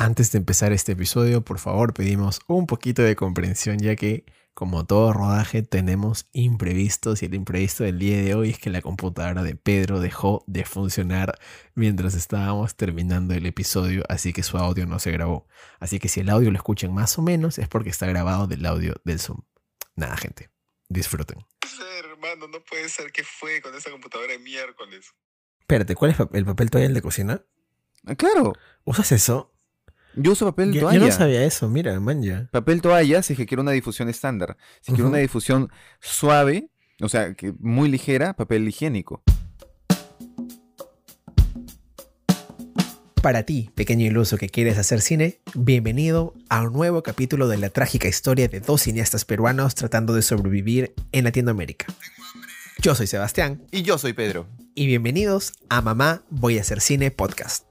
Antes de empezar este episodio, por favor, pedimos un poquito de comprensión, ya que, como todo rodaje, tenemos imprevistos y el imprevisto del día de hoy es que la computadora de Pedro dejó de funcionar mientras estábamos terminando el episodio, así que su audio no se grabó. Así que si el audio lo escuchan más o menos, es porque está grabado del audio del Zoom. Nada, gente. Disfruten. hermano, no puede ser que fue con esa computadora de miércoles. Espérate, ¿cuál es el papel toalla de cocina? Ah, claro. ¿Usas eso? Yo uso papel Yo, toalla. yo no sabía eso, mira, man, ya. Papel toalla si es que quiero una difusión estándar. Si quiero una difusión suave, o sea, que muy ligera, papel higiénico. Para ti, pequeño iluso que quieres hacer cine, bienvenido a un nuevo capítulo de la trágica historia de dos cineastas peruanos tratando de sobrevivir en Latinoamérica. Yo soy Sebastián Y yo soy Pedro. y bienvenidos a Mamá Voy a hacer cine podcast.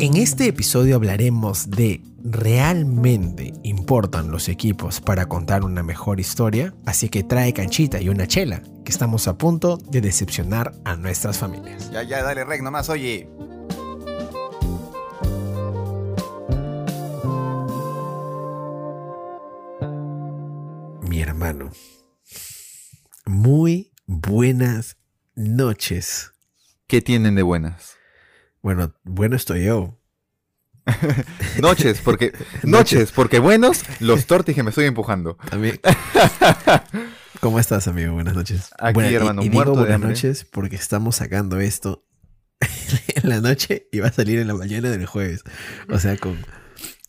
En este episodio hablaremos de ¿realmente importan los equipos para contar una mejor historia? Así que trae canchita y una chela, que estamos a punto de decepcionar a nuestras familias. Ya, ya, dale rec nomás, oye. mi hermano. Muy buenas noches. ¿Qué tienen de buenas? Bueno, bueno estoy yo. Noches, porque. noches, porque buenos los tortis que me estoy empujando. También. ¿Cómo estás, amigo? Buenas noches. Aquí, Bueno, hermano, y, muerto digo buenas noches porque estamos sacando esto en la noche y va a salir en la mañana del jueves. O sea, con,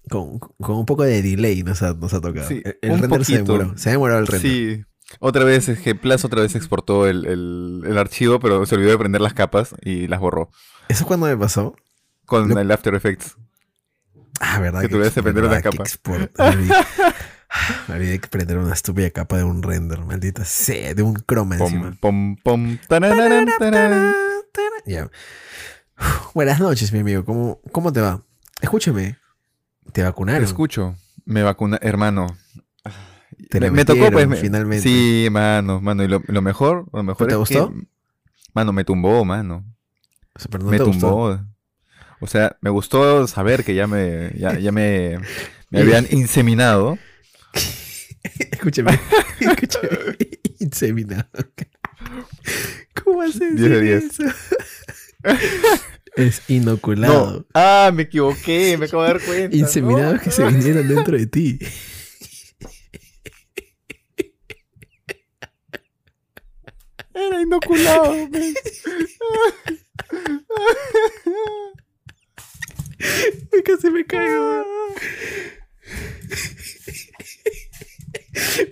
con, con un poco de delay nos ha, nos ha tocado. Sí, el render se demoró. Se ha demorado el render. Sí. Otra vez, es que Plus otra vez exportó el, el- el archivo, pero se olvidó de prender las capas y las borró. ¿Eso cuando me pasó? Con Lo- el After Effects. Ah, verdad. Que tuvieras que prender una que capa. Me me olvidé que prender una estúpida capa de un render, maldita sea, de un croma encima. Pom, pom, pom. tararán, tararán. Buenas noches, mi amigo. ¿Cómo, ¿Cómo te va? Escúchame. ¿Te Te vacunaron? escucho. Me vacuna, hermano. Te me, tocó, pues. me- finalmente. Sí, mano, mano. Y lo, lo mejor, lo mejor ¿Te es gustó? que- mano, me tumbó, mano. O sea, pero no me te gustó. O sea, me gustó saber que ya me, ya, ya me, me habían inseminado. escúchame. escúchame. Inseminado. ¿Cómo haces 10 de 10. eso? es inoculado. No. Ah, me equivoqué, me acabo de dar cuenta. Inseminados no. que se vinieron dentro de ti. Era inoculado. Me casi me caigo.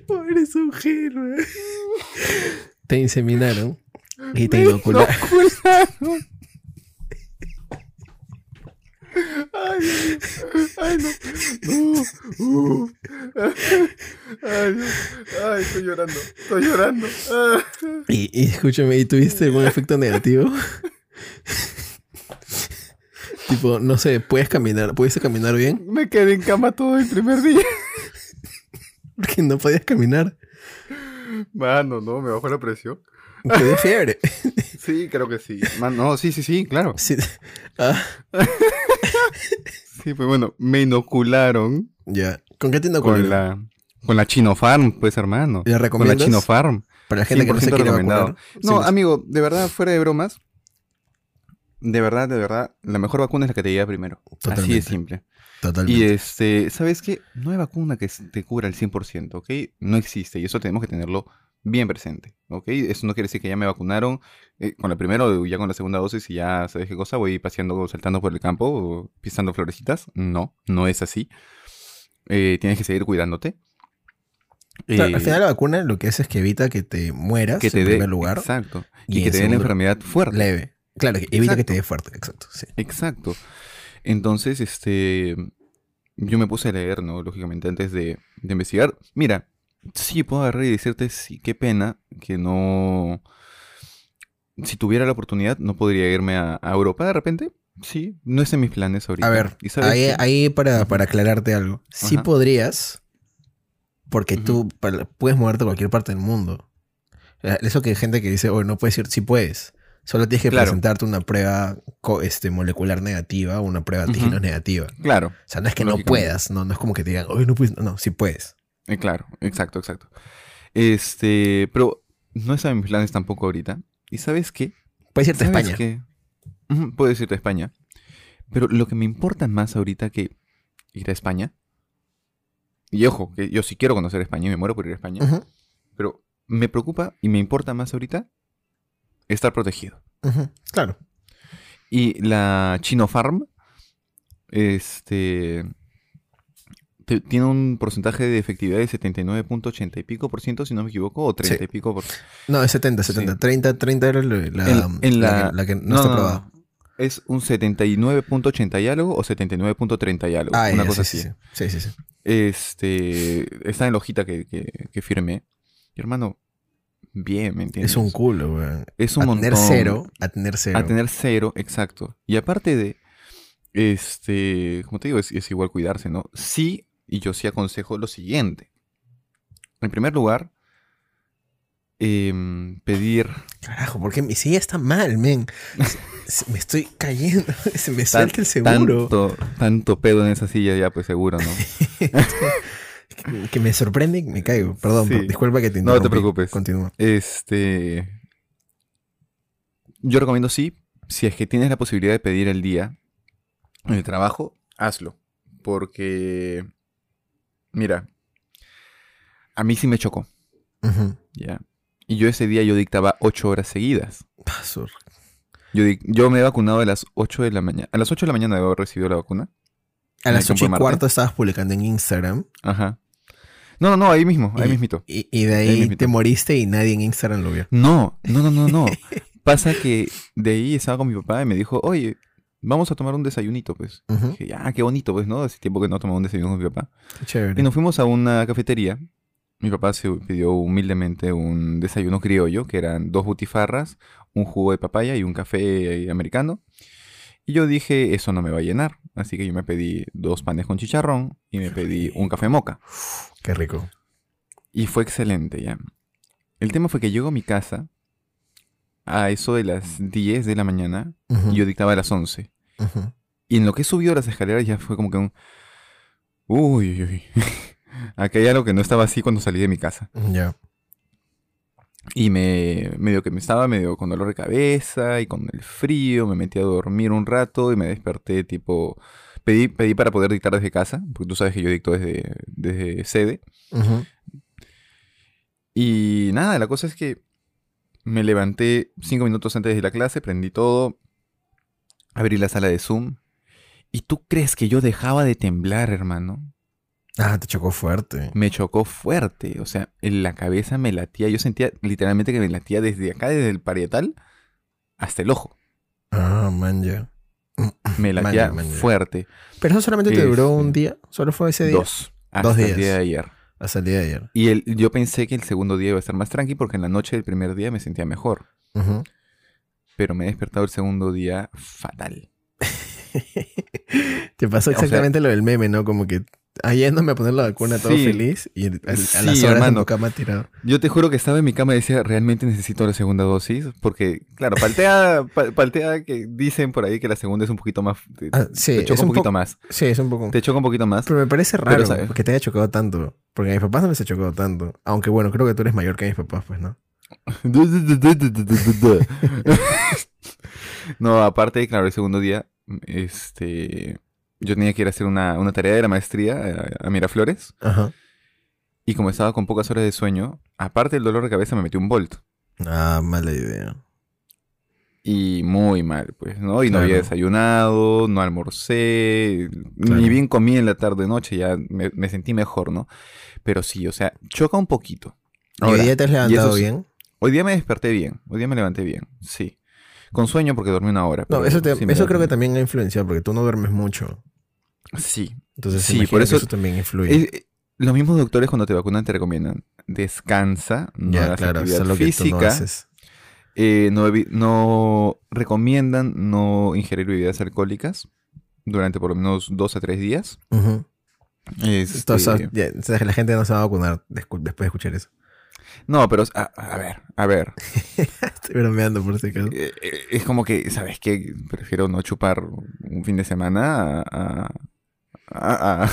Pobre weón. Te inseminaron y te inocularon. inocularon. Ay, ay, no. No. Uh. Ay, ay, estoy llorando. Estoy llorando. Ah. Y, y escúchame, ¿y tuviste algún efecto negativo? Tipo, no sé, ¿puedes caminar? ¿Pudiste caminar bien? Me quedé en cama todo el primer día. Porque no podías caminar. Mano, no, me bajó la presión. Te fiebre. Sí, creo que sí. Man, no, sí, sí, sí, claro. Sí. Ah, Sí, pues bueno, me inocularon ya. ¿Con qué te con inocularon? la, con la Chinofarm, pues hermano. ¿La Con la recomiendas? Chinofarm. Para la gente que no se 100% quiere vacunar. No, Sí, amigo, de verdad, fuera de bromas. De verdad, de verdad, la mejor vacuna es la que te llega primero. Así Totalmente. de simple. Totalmente. Y este, ¿sabes qué? No hay vacuna que te cubra al 100%, ¿ok? No existe y eso tenemos que tenerlo bien presente, ¿ok? Eso no quiere decir que ya me vacunaron eh, con la primera o ya con la segunda dosis y ya sabes qué cosa, voy paseando, saltando por el campo, o pisando florecitas. No, no es así. Eh, tienes que seguir cuidándote. Claro, Eh, al final la vacuna lo que hace es que evita que te mueras que te en dé, primer lugar. exacto, y y, que te dé segundo- enfermedad fuerte. Leve. Claro, evita que te dé fuerte, exacto. Sí. Exacto. Entonces, este, yo me puse a leer, ¿no? Lógicamente, antes de, de investigar. Mira, sí puedo agarrar y decirte, sí, qué pena que no... Si tuviera la oportunidad, no podría irme a, a Europa de repente. Sí, no es en mis planes ahorita. A ver, ¿Y sabes ahí, ahí para, para aclararte algo. Sí podrías, porque tú puedes moverte a cualquier parte del mundo. Eh, Eso que hay gente que dice, oh, no puedes ir, sí puedes. Solo tienes que Claro. presentarte una prueba este, molecular negativa o una prueba de antígenos Ujú. negativa. Claro, O sea, no es que no puedas, no, no es como que te digan, oye, no puedes, no, no, sí puedes. eh, claro, exacto, exacto. Este, pero no estaba en mis planes tampoco ahorita. ¿Y sabes qué? Puedes irte a ¿Sabes España. qué? Ujú, Puedes irte a España. Pero lo que me importa más ahorita que ir a España. Y ojo, que yo sí quiero conocer España y me muero por ir a España. Pero me preocupa y me importa más ahorita estar protegido. ujú, Claro. Y la Chino Farm, este, te- tiene un porcentaje de efectividad de 79.80 y pico por ciento, si no me equivoco, o 30 Sí. y pico por No, es 70, Sí. 70. 30, 30 era la, En- en la la- que, la que no, está probada. Es un 79.80 y algo o 79.30 y algo. Ah, una cosa sí, así. sí, sí. Sí, sí, sí. Este, está en la hojita que, que, que firmé. Y hermano, bien, ¿me entiendes? Es un culo, weón. Es un a tener montón. cero, a tener cero. A tener cero, exacto. Y aparte de, este, como te digo, es, es igual cuidarse, ¿no? Sí, y yo sí aconsejo lo siguiente. En primer lugar, em, pedir Carajo, porque mi silla está mal, men. Me estoy cayendo. Se me suelta el seguro. tanto, tanto pedo en esa silla ya, pues seguro, ¿no? Que- me sorprende y me caigo. Perdón, Sí. por- disculpa que te No te interrumpí. preocupes. Continúa. Este, yo recomiendo sí, si es que tienes la posibilidad de pedir el día en el trabajo, hazlo. Porque, mira, a mí sí me chocó. Ujú. ¿ya? Y yo ese día yo dictaba ocho horas seguidas. Yo, yo me he vacunado a las 8 de la mañana. A las 8 de la mañana debo haber recibido la vacuna. A las el 8 y cuarto estabas publicando en Instagram. Ajá. No, no, no, ahí mismo, ahí y, mismito. Y, y de Ahí ahí te moriste y nadie en Instagram lo vio. No, no, no, no, no. Pasa que de ahí estaba con mi papá y me dijo, oye, vamos a tomar un desayunito, pues. Ujú. Dije, ah, qué bonito, pues, ¿no? Hace tiempo que no tomaba un desayuno con mi papá. Qué chévere. Y nos fuimos a una cafetería. Mi papá se pidió humildemente un desayuno criollo, que eran dos butifarras, un jugo de papaya y un café americano. Y yo dije, eso no me va a llenar. Así que yo me pedí dos panes con chicharrón y me pedí un café moca. Qué rico. Y fue excelente, ya. El tema fue que llego a mi casa a eso de las 10 de la mañana y yo dictaba a las 11. ujú. Y en lo que he subido las escaleras ya fue como que un... Uy, uy, uy. Aquí hay algo que no estaba así cuando salí de mi casa. Ya. Y me medio que me estaba medio con dolor de cabeza y con el frío, me metí a dormir un rato y me desperté tipo... Pedí, pedí para poder dictar desde casa, porque tú sabes que yo dicto desde, desde sede. Y nada, la cosa es que me levanté cinco minutos antes de la clase, prendí todo, abrí la sala de Zoom. ¿Y tú crees que yo dejaba de temblar, hermano? Ah, te chocó fuerte. Me chocó fuerte, o sea, en la cabeza me latía, yo sentía literalmente que me latía desde acá, desde el parietal, hasta el ojo. Ah, man, ya. Me Man, latía ya, man, ya. fuerte. Pero eso solamente te duró un día. Solo fue ese día. Dos. Hasta Dos el días. día de ayer. Hasta el día de ayer. Y el, yo pensé que el segundo día iba a estar más tranqui porque en la noche del primer día me sentía mejor. Pero me he despertado el segundo día fatal. Te pasó O sea- exactamente lo del meme, ¿no? Como que yéndome a poner la vacuna todo Sí. feliz y a, las Sí, horas en hermano. tu cama tirado. Yo te juro que estaba en mi cama y decía, realmente necesito la segunda dosis. Porque, claro, paltea, pa- paltea que dicen por ahí que la segunda es un poquito más. Te, Ah, sí, te choca es un un poquito más. Sí, es un poco. Te choca un poquito más. Pero me parece raro que te haya chocado tanto. Porque a mis papás no les ha chocado tanto. Aunque bueno, creo que tú eres mayor que mis papás, pues, ¿no? no, aparte, claro, el segundo día, este. Yo tenía que ir a hacer una, una tarea de la maestría a, a Miraflores. Ajá. Y como estaba con pocas horas de sueño, aparte del dolor de cabeza, me metí un volt. Ah, mala idea. Y muy mal, pues, ¿no? Y no había desayunado, no almorcé, Claro. ni bien comí en la tarde-noche, ya me, me sentí mejor, ¿no? Pero sí, o sea, choca un poquito. ¿Y Ahora, hoy día te has levantado bien? Hoy día me desperté bien, hoy día me levanté bien, sí. Con sueño porque dormí una hora. No, eso, te- sí me eso creo que también ha influenciado porque tú no duermes mucho. Sí. Entonces, Sí, por eso- eso también influye. Eh, eh, los mismos doctores cuando te vacunan te recomiendan descansa, no ya, hagas claro, actividad no física, haces. Eh, no, recomiendan no ingerir bebidas alcohólicas durante por lo menos dos a tres días. Este, Entonces, ya, o sea, la gente no se va a vacunar después de escuchar eso. No, pero a, a ver, a ver. Estoy bromeando por si acaso. Eh, eh, Es como que, ¿sabes qué? Prefiero no chupar un fin de semana a, a, a- a-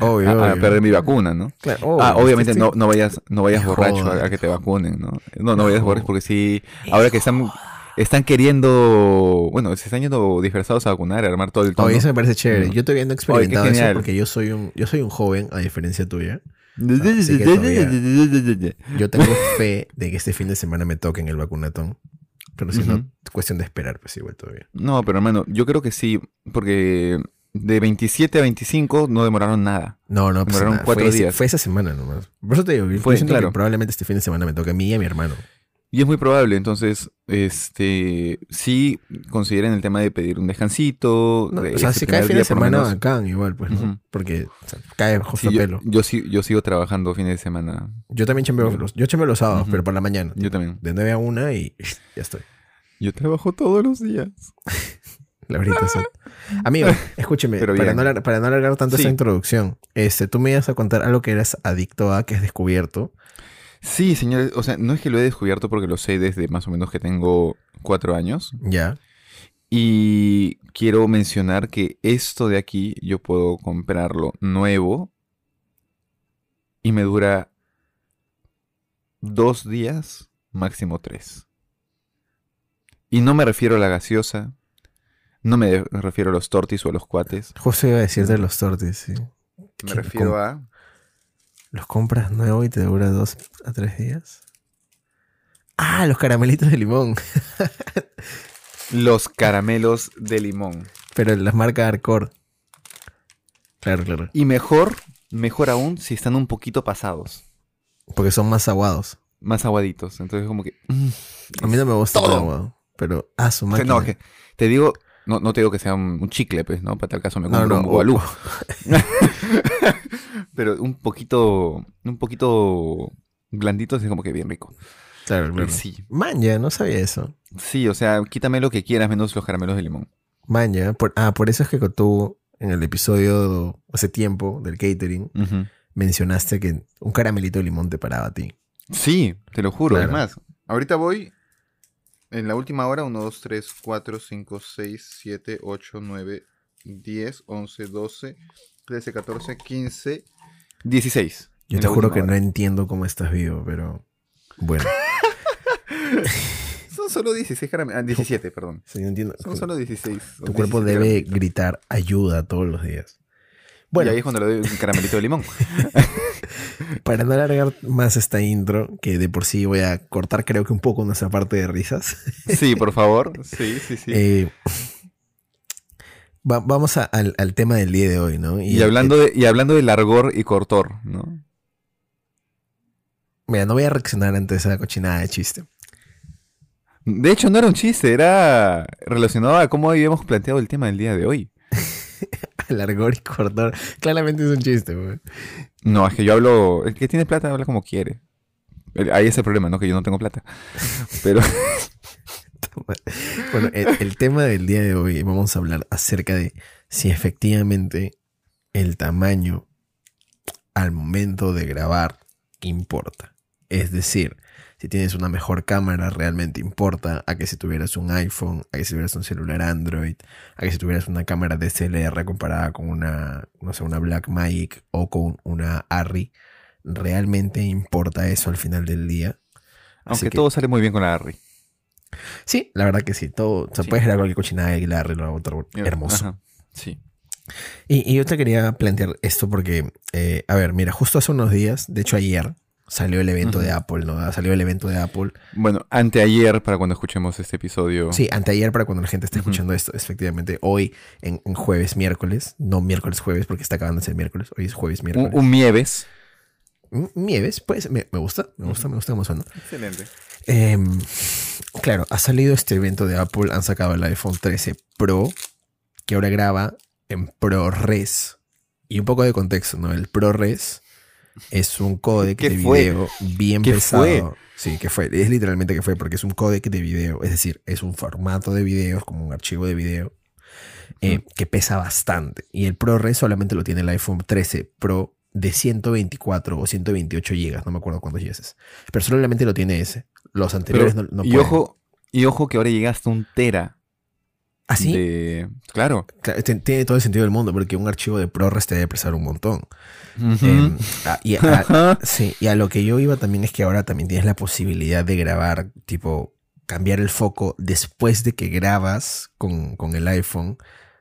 Obvio, obvio. perder mi vacuna, ¿no? Claro, obvio, Ah, obviamente estoy- no, no vayas, no vayas borracho a, que te vacunen, ¿no? No, no vayas borracho porque sí, ahora que están, están queriendo, bueno, se están yendo disfrazados a vacunar, a armar todo el tono. Oye, eso me parece chévere. Yo todavía no he experimentado eso porque yo soy un, yo soy un joven, a diferencia tuya. Así que todavía- Yo tengo fe de que este fin de semana me toquen el vacunatón. Pero si no, Ujú. es cuestión de esperar, pues igual todavía. No, pero hermano, yo creo que sí, porque de 27 a 25 no demoraron nada. No, no, pues Demoraron nada, cuatro fue, ese- días. fue esa semana nomás. Por eso te digo, yo Fue, siento claro. que probablemente este fin de semana me toque a mí y a mi hermano. Y es muy probable, entonces, este, sí consideren el tema de pedir un descansito. No, de o sea, si cae fin de semana, bacán igual, pues. Porque o sea, cae justo Sí, yo, pelo. yo, sí- yo sigo trabajando fines de semana. Yo también chambeo los, yo chambeo los sábados, pero por la mañana. Yo también. De 9 a 1 y ya estoy. Yo trabajo todos los días. La verdad. Amigo, escúcheme, para no, para no alargar tanto Sí. esa introducción, este, tú me ibas a contar algo que eras adicto a, que has descubierto. Sí, señores, o sea, no es que lo he descubierto porque lo sé desde más o menos que tengo cuatro años. Ya. Y quiero mencionar que esto de aquí yo puedo comprarlo nuevo y me dura dos días, máximo tres. Y no me refiero a la gaseosa, no me refiero a los tortis o a los cuates, Justo iba a decirte los tortis, sí. me ¿Qué refiero a... ¿Los compras nuevo y te dura dos a tres días? Ah, los caramelitos de limón. Los caramelos de limón. Pero las marcas Arcor. Claro, claro. Y mejor, mejor aún si están un poquito pasados, Porque son más aguados. más aguaditos. Entonces como que... mm, A mí no me gusta Todo. el aguado. Pero, ah, su máquina. no, que te digo, no, no te digo que sea un, un chicle, pues, ¿no? Para tal caso me compro no, un bubalú. o- Pero un poquito, un poquito blandito es como que bien rico. Claro, claro. Sí. Manja, no sabía eso. Sí, o sea, quítame lo que quieras menos los caramelos de limón. Manja. Por, ah, por eso es que tú, en el episodio hace tiempo del catering, mencionaste que un caramelito de limón te paraba a ti. Sí, te lo juro. Claro. Es más, ahorita voy en la última hora, 1, 2, 3, 4, 5, 6, 7, 8, 9, 10, 11, 12, 13, 14, 15, 16. Yo te juro que hora. no entiendo cómo estás vivo, pero bueno. Son solo 16 caramelos. Ah, 17, perdón. Sí, no entiendo. Son solo 16. Tu cuerpo debe gritar ayuda todos los días. Bueno, y ahí es cuando le doy un caramelito de limón. para no alargar más esta intro, que de por sí voy a cortar creo que un poco nuestra parte de risas, Sí, por favor. Sí, sí, sí. eh, va- vamos a- al, al tema del día de hoy, ¿no? y, hablando de, y hablando de largor y cortor, ¿no? Mira, no voy a reaccionar ante esa cochinada de chiste. De hecho, no era un chiste, era relacionado a cómo habíamos planteado el tema del día de hoy. Alargor y cortar. Claramente es un chiste, güey. No, es que yo hablo. El que tiene plata habla como quiere. Ahí es el problema, ¿no? Que yo no tengo plata. Pero. Bueno, el, el tema del día de hoy vamos a hablar acerca de si efectivamente el tamaño al momento de grabar importa. Es decir, si tienes una mejor cámara realmente importa a que si tuvieras un iPhone, a que si tuvieras un celular Android, a que si tuvieras una cámara DSLR comparada con una, no sé, una Blackmagic o con una Arri, realmente importa eso al final del día. Aunque que- todo sale muy bien con la Harry. Sí, la verdad que sí. Todo, se Sí. puede generar cualquier cochinada y la arregla otro hermoso. Ajá, Sí. Y, y yo te quería plantear esto porque, eh, a ver, mira, justo hace unos días, de hecho ayer, salió el evento de Apple, ¿no? Salió el evento de Apple. Bueno, anteayer, para cuando escuchemos este episodio. Sí, anteayer para cuando la gente esté escuchando esto, efectivamente, hoy en, en jueves, miércoles, no miércoles, jueves, porque está acabando de ser miércoles, hoy es jueves, Un, miércoles. un Mieves. Mm, Nieves, pues, me, me gusta, me gusta, me gusta cómo suena. Excelente. Em, claro, ha salido este evento de Apple, han sacado el iPhone 13 Pro, que ahora graba en ProRes. Y un poco de contexto, ¿no? El ProRes es un códec ¿Qué de fue? video bien ¿Qué pesado. fue? Sí, que fue. Es literalmente que fue, porque es un códec de video. Es decir, es un formato de videos, como un archivo de video, eh, que pesa bastante. Y el ProRes solamente lo tiene el iPhone 13 Pro de 124 o 128 gigas, no me acuerdo cuántos gigas es. Pero solamente lo tiene ese. Los anteriores Pero- no, no y pueden. ojo, y ojo que ahora llega hasta un tera. ¿Ah, sí? de- Claro. Tiene todo el sentido del mundo, porque un archivo de ProRes te debe pesar un montón. Ah, y, a, sí, y a lo que yo iba también es que ahora también tienes la posibilidad de grabar, tipo, cambiar el foco después de que grabas con, con el iPhone.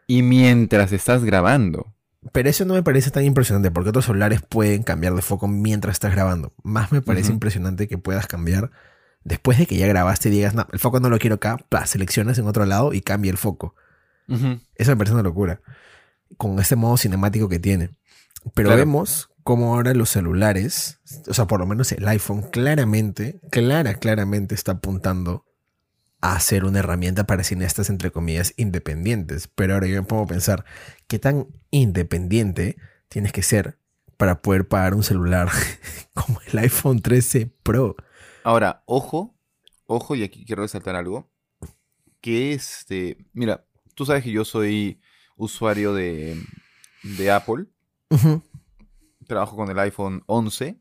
y mientras estás grabando. Pero eso no me parece tan impresionante, porque otros celulares pueden cambiar de foco mientras estás grabando. Más me parece impresionante que puedas cambiar después de que ya grabaste y digas, no, el foco no lo quiero acá, pla, seleccionas en otro lado y cambia el foco. Ujú. Eso me parece una locura. Con este modo cinemático que tiene. Pero Claro. vemos cómo ahora los celulares, o sea, por lo menos el iPhone, claramente, clara, claramente está apuntando a ser una herramienta para cineastas, entre comillas, independientes. Pero ahora yo me pongo a pensar, ¿qué tan independiente tienes que ser para poder pagar un celular como el iPhone 13 Pro? Ahora, ojo, ojo, y aquí quiero resaltar algo. Que este, mira, tú sabes que yo soy usuario de, de Apple. Trabajo con el iPhone 11.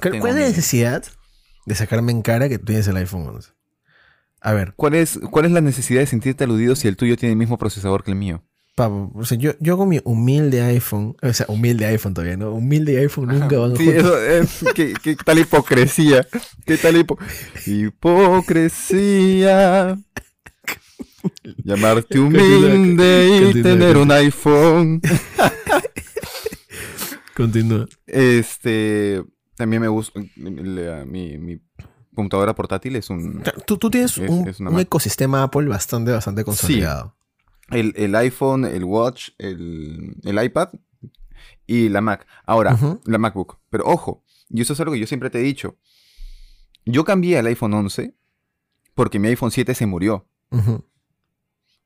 ¿Cuál es la necesidad de sacarme en cara que tú tienes el iPhone 11? A ver, ¿Cuál es, ¿Cuál es la necesidad de sentirte aludido si el tuyo tiene el mismo procesador que el mío? O sea, yo, yo con mi humilde iPhone, o sea, humilde iPhone todavía, ¿no? Humilde iPhone nunca van Sí, juntos. eso es, ¿qué, qué tal hipocresía? ¿Qué tal hipo- hipocresía? Llamarte Continúa, humilde y continúa, tener un iPhone. Continúa. Este, también me gusta, mi, mi computadora portátil es un, Tú, tú tienes Es- un, es un ecosistema Apple bastante, bastante consolidado. El, el iPhone, el Watch, el, el iPad y la Mac. Ahora, la MacBook. Pero ojo, y eso es algo que yo siempre te he dicho. Yo cambié al iPhone 11 porque mi iPhone 7 se murió.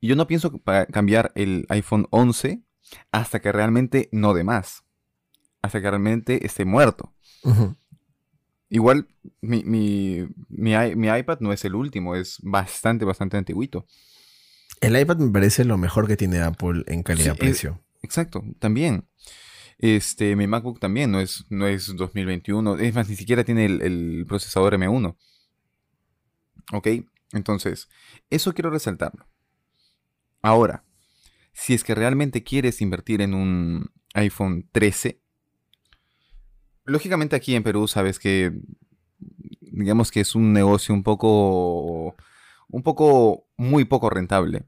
Y yo no pienso pa- cambiar el iPhone 11 hasta que realmente no dé más. Hasta que realmente esté muerto. Igual, mi, mi, mi, mi iPad no es el último, es bastante, bastante antiguito. El iPad me parece lo mejor que tiene Apple en Sí, calidad-precio. Exacto, también. Este, mi MacBook también no es, no es 2021. Es más, ni siquiera tiene el, el procesador M1. ¿Ok? Entonces, eso quiero resaltarlo. Ahora, si es que realmente quieres invertir en un iPhone 13, lógicamente aquí en Perú sabes que, digamos que es un negocio un poco, un poco, muy poco rentable.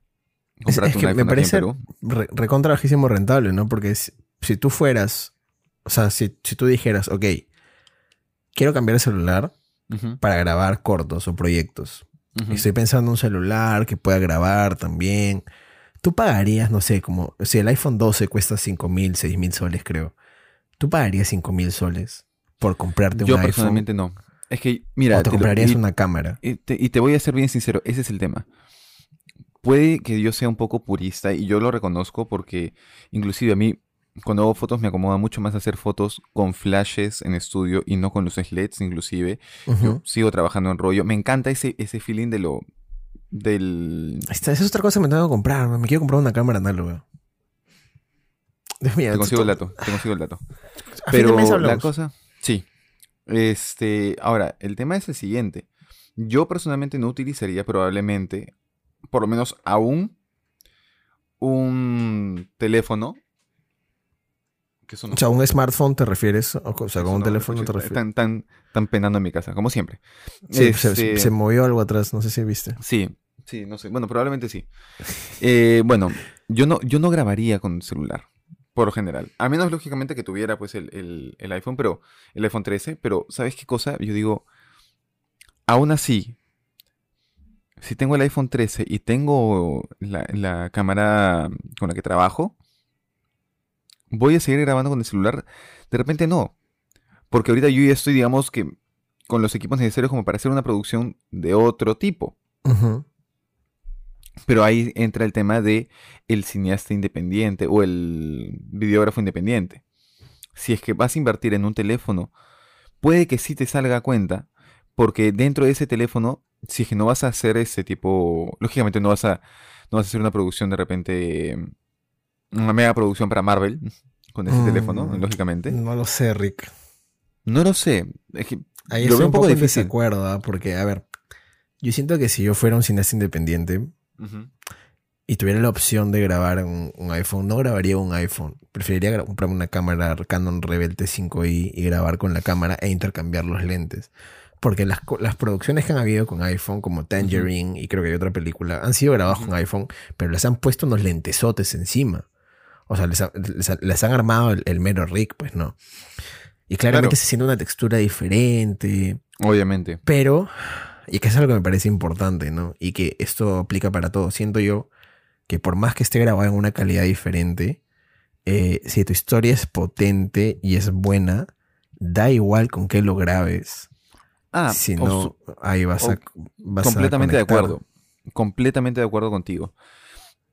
Es- que me parece. Re- recontra bajísimo rentable, ¿no? Porque si, si tú fueras, o sea, si, si tú dijeras, ok, quiero cambiar el celular para grabar cortos o proyectos. ujú. Estoy pensando en un celular que pueda grabar también. Tú pagarías, no sé, como si el iPhone 12 cuesta 5 mil, 6 mil soles, creo. ¿Tú pagarías 5 mil soles por comprarte Yo un iPhone? personalmente no. Es que, mira, ¿O te te lo- comprarías y, una cámara? y te, y te voy a ser bien sincero, ese es el tema. Puede que yo sea un poco purista y yo lo reconozco porque inclusive a mí cuando hago fotos me acomoda mucho más hacer fotos con flashes en estudio y no con luces LEDs inclusive. Yo sigo trabajando en rollo. Me encanta ese, ese feeling de lo... del... Esta- esa es otra cosa que me tengo que comprar. Me quiero comprar una cámara análoga. Dios mío, Te consigo el dato, te consigo el dato. Pero la cosa, sí. Este, ahora, el tema es el siguiente. Yo personalmente no utilizaría probablemente, por lo menos aún, un teléfono. Que eso no O sea, un smartphone te refieres, o sea, con un no- teléfono te refieres. Tan, tan, tan penando en mi casa, como siempre. Sí, se, Este, se movió algo atrás, no sé si viste. Sí, sí, no sé. Bueno, probablemente sí. Eh, bueno, yo no, yo no grabaría con celular, por lo general. A menos, lógicamente, que tuviera pues el, el- el iPhone, pero el iPhone 13. Pero, ¿sabes qué cosa? Yo digo, aún así, si tengo el iPhone 13 y tengo la, la cámara con la que trabajo, ¿voy a seguir grabando con el celular? De repente no. Porque ahorita yo ya estoy, digamos que, con los equipos necesarios como para hacer una producción de otro tipo. Pero ahí entra el tema de el cineasta independiente o el videógrafo independiente. Si es que vas a invertir en un teléfono, puede que sí te salga a cuenta, porque dentro de ese teléfono, si es que no vas a hacer ese tipo, lógicamente no vas a, no vas a hacer una producción de repente, una mega producción para Marvel, con ese Mm. teléfono, lógicamente. No lo sé, Rick. No lo sé. Es que Ahí Lo veo un poco en difícil. desacuerdo, ¿ah? porque, a ver, yo siento que si yo fuera un cineasta independiente y tuviera la opción de grabar un, un iPhone, no grabaría un iPhone. Preferiría comprarme una cámara Canon Rebel T5i y grabar con la cámara e intercambiar los lentes. Porque las, las producciones que han habido con iPhone, como Tangerine y creo que hay otra película, han sido grabadas con iPhone, pero les han puesto unos lentesotes encima. O sea, les, ha- les ha- les han armado el, el mero rig, pues no. Y claramente Claro. se siente una textura diferente. Obviamente. Pero, y que es algo que me parece importante, ¿no? Y que esto aplica para todo. Siento yo que por más que esté grabado en una calidad diferente, eh, si tu historia es potente y es buena, da igual con qué lo grabes. Ah, si no, ahí vas a. vas a completamente de conectar. acuerdo. Completamente de acuerdo contigo.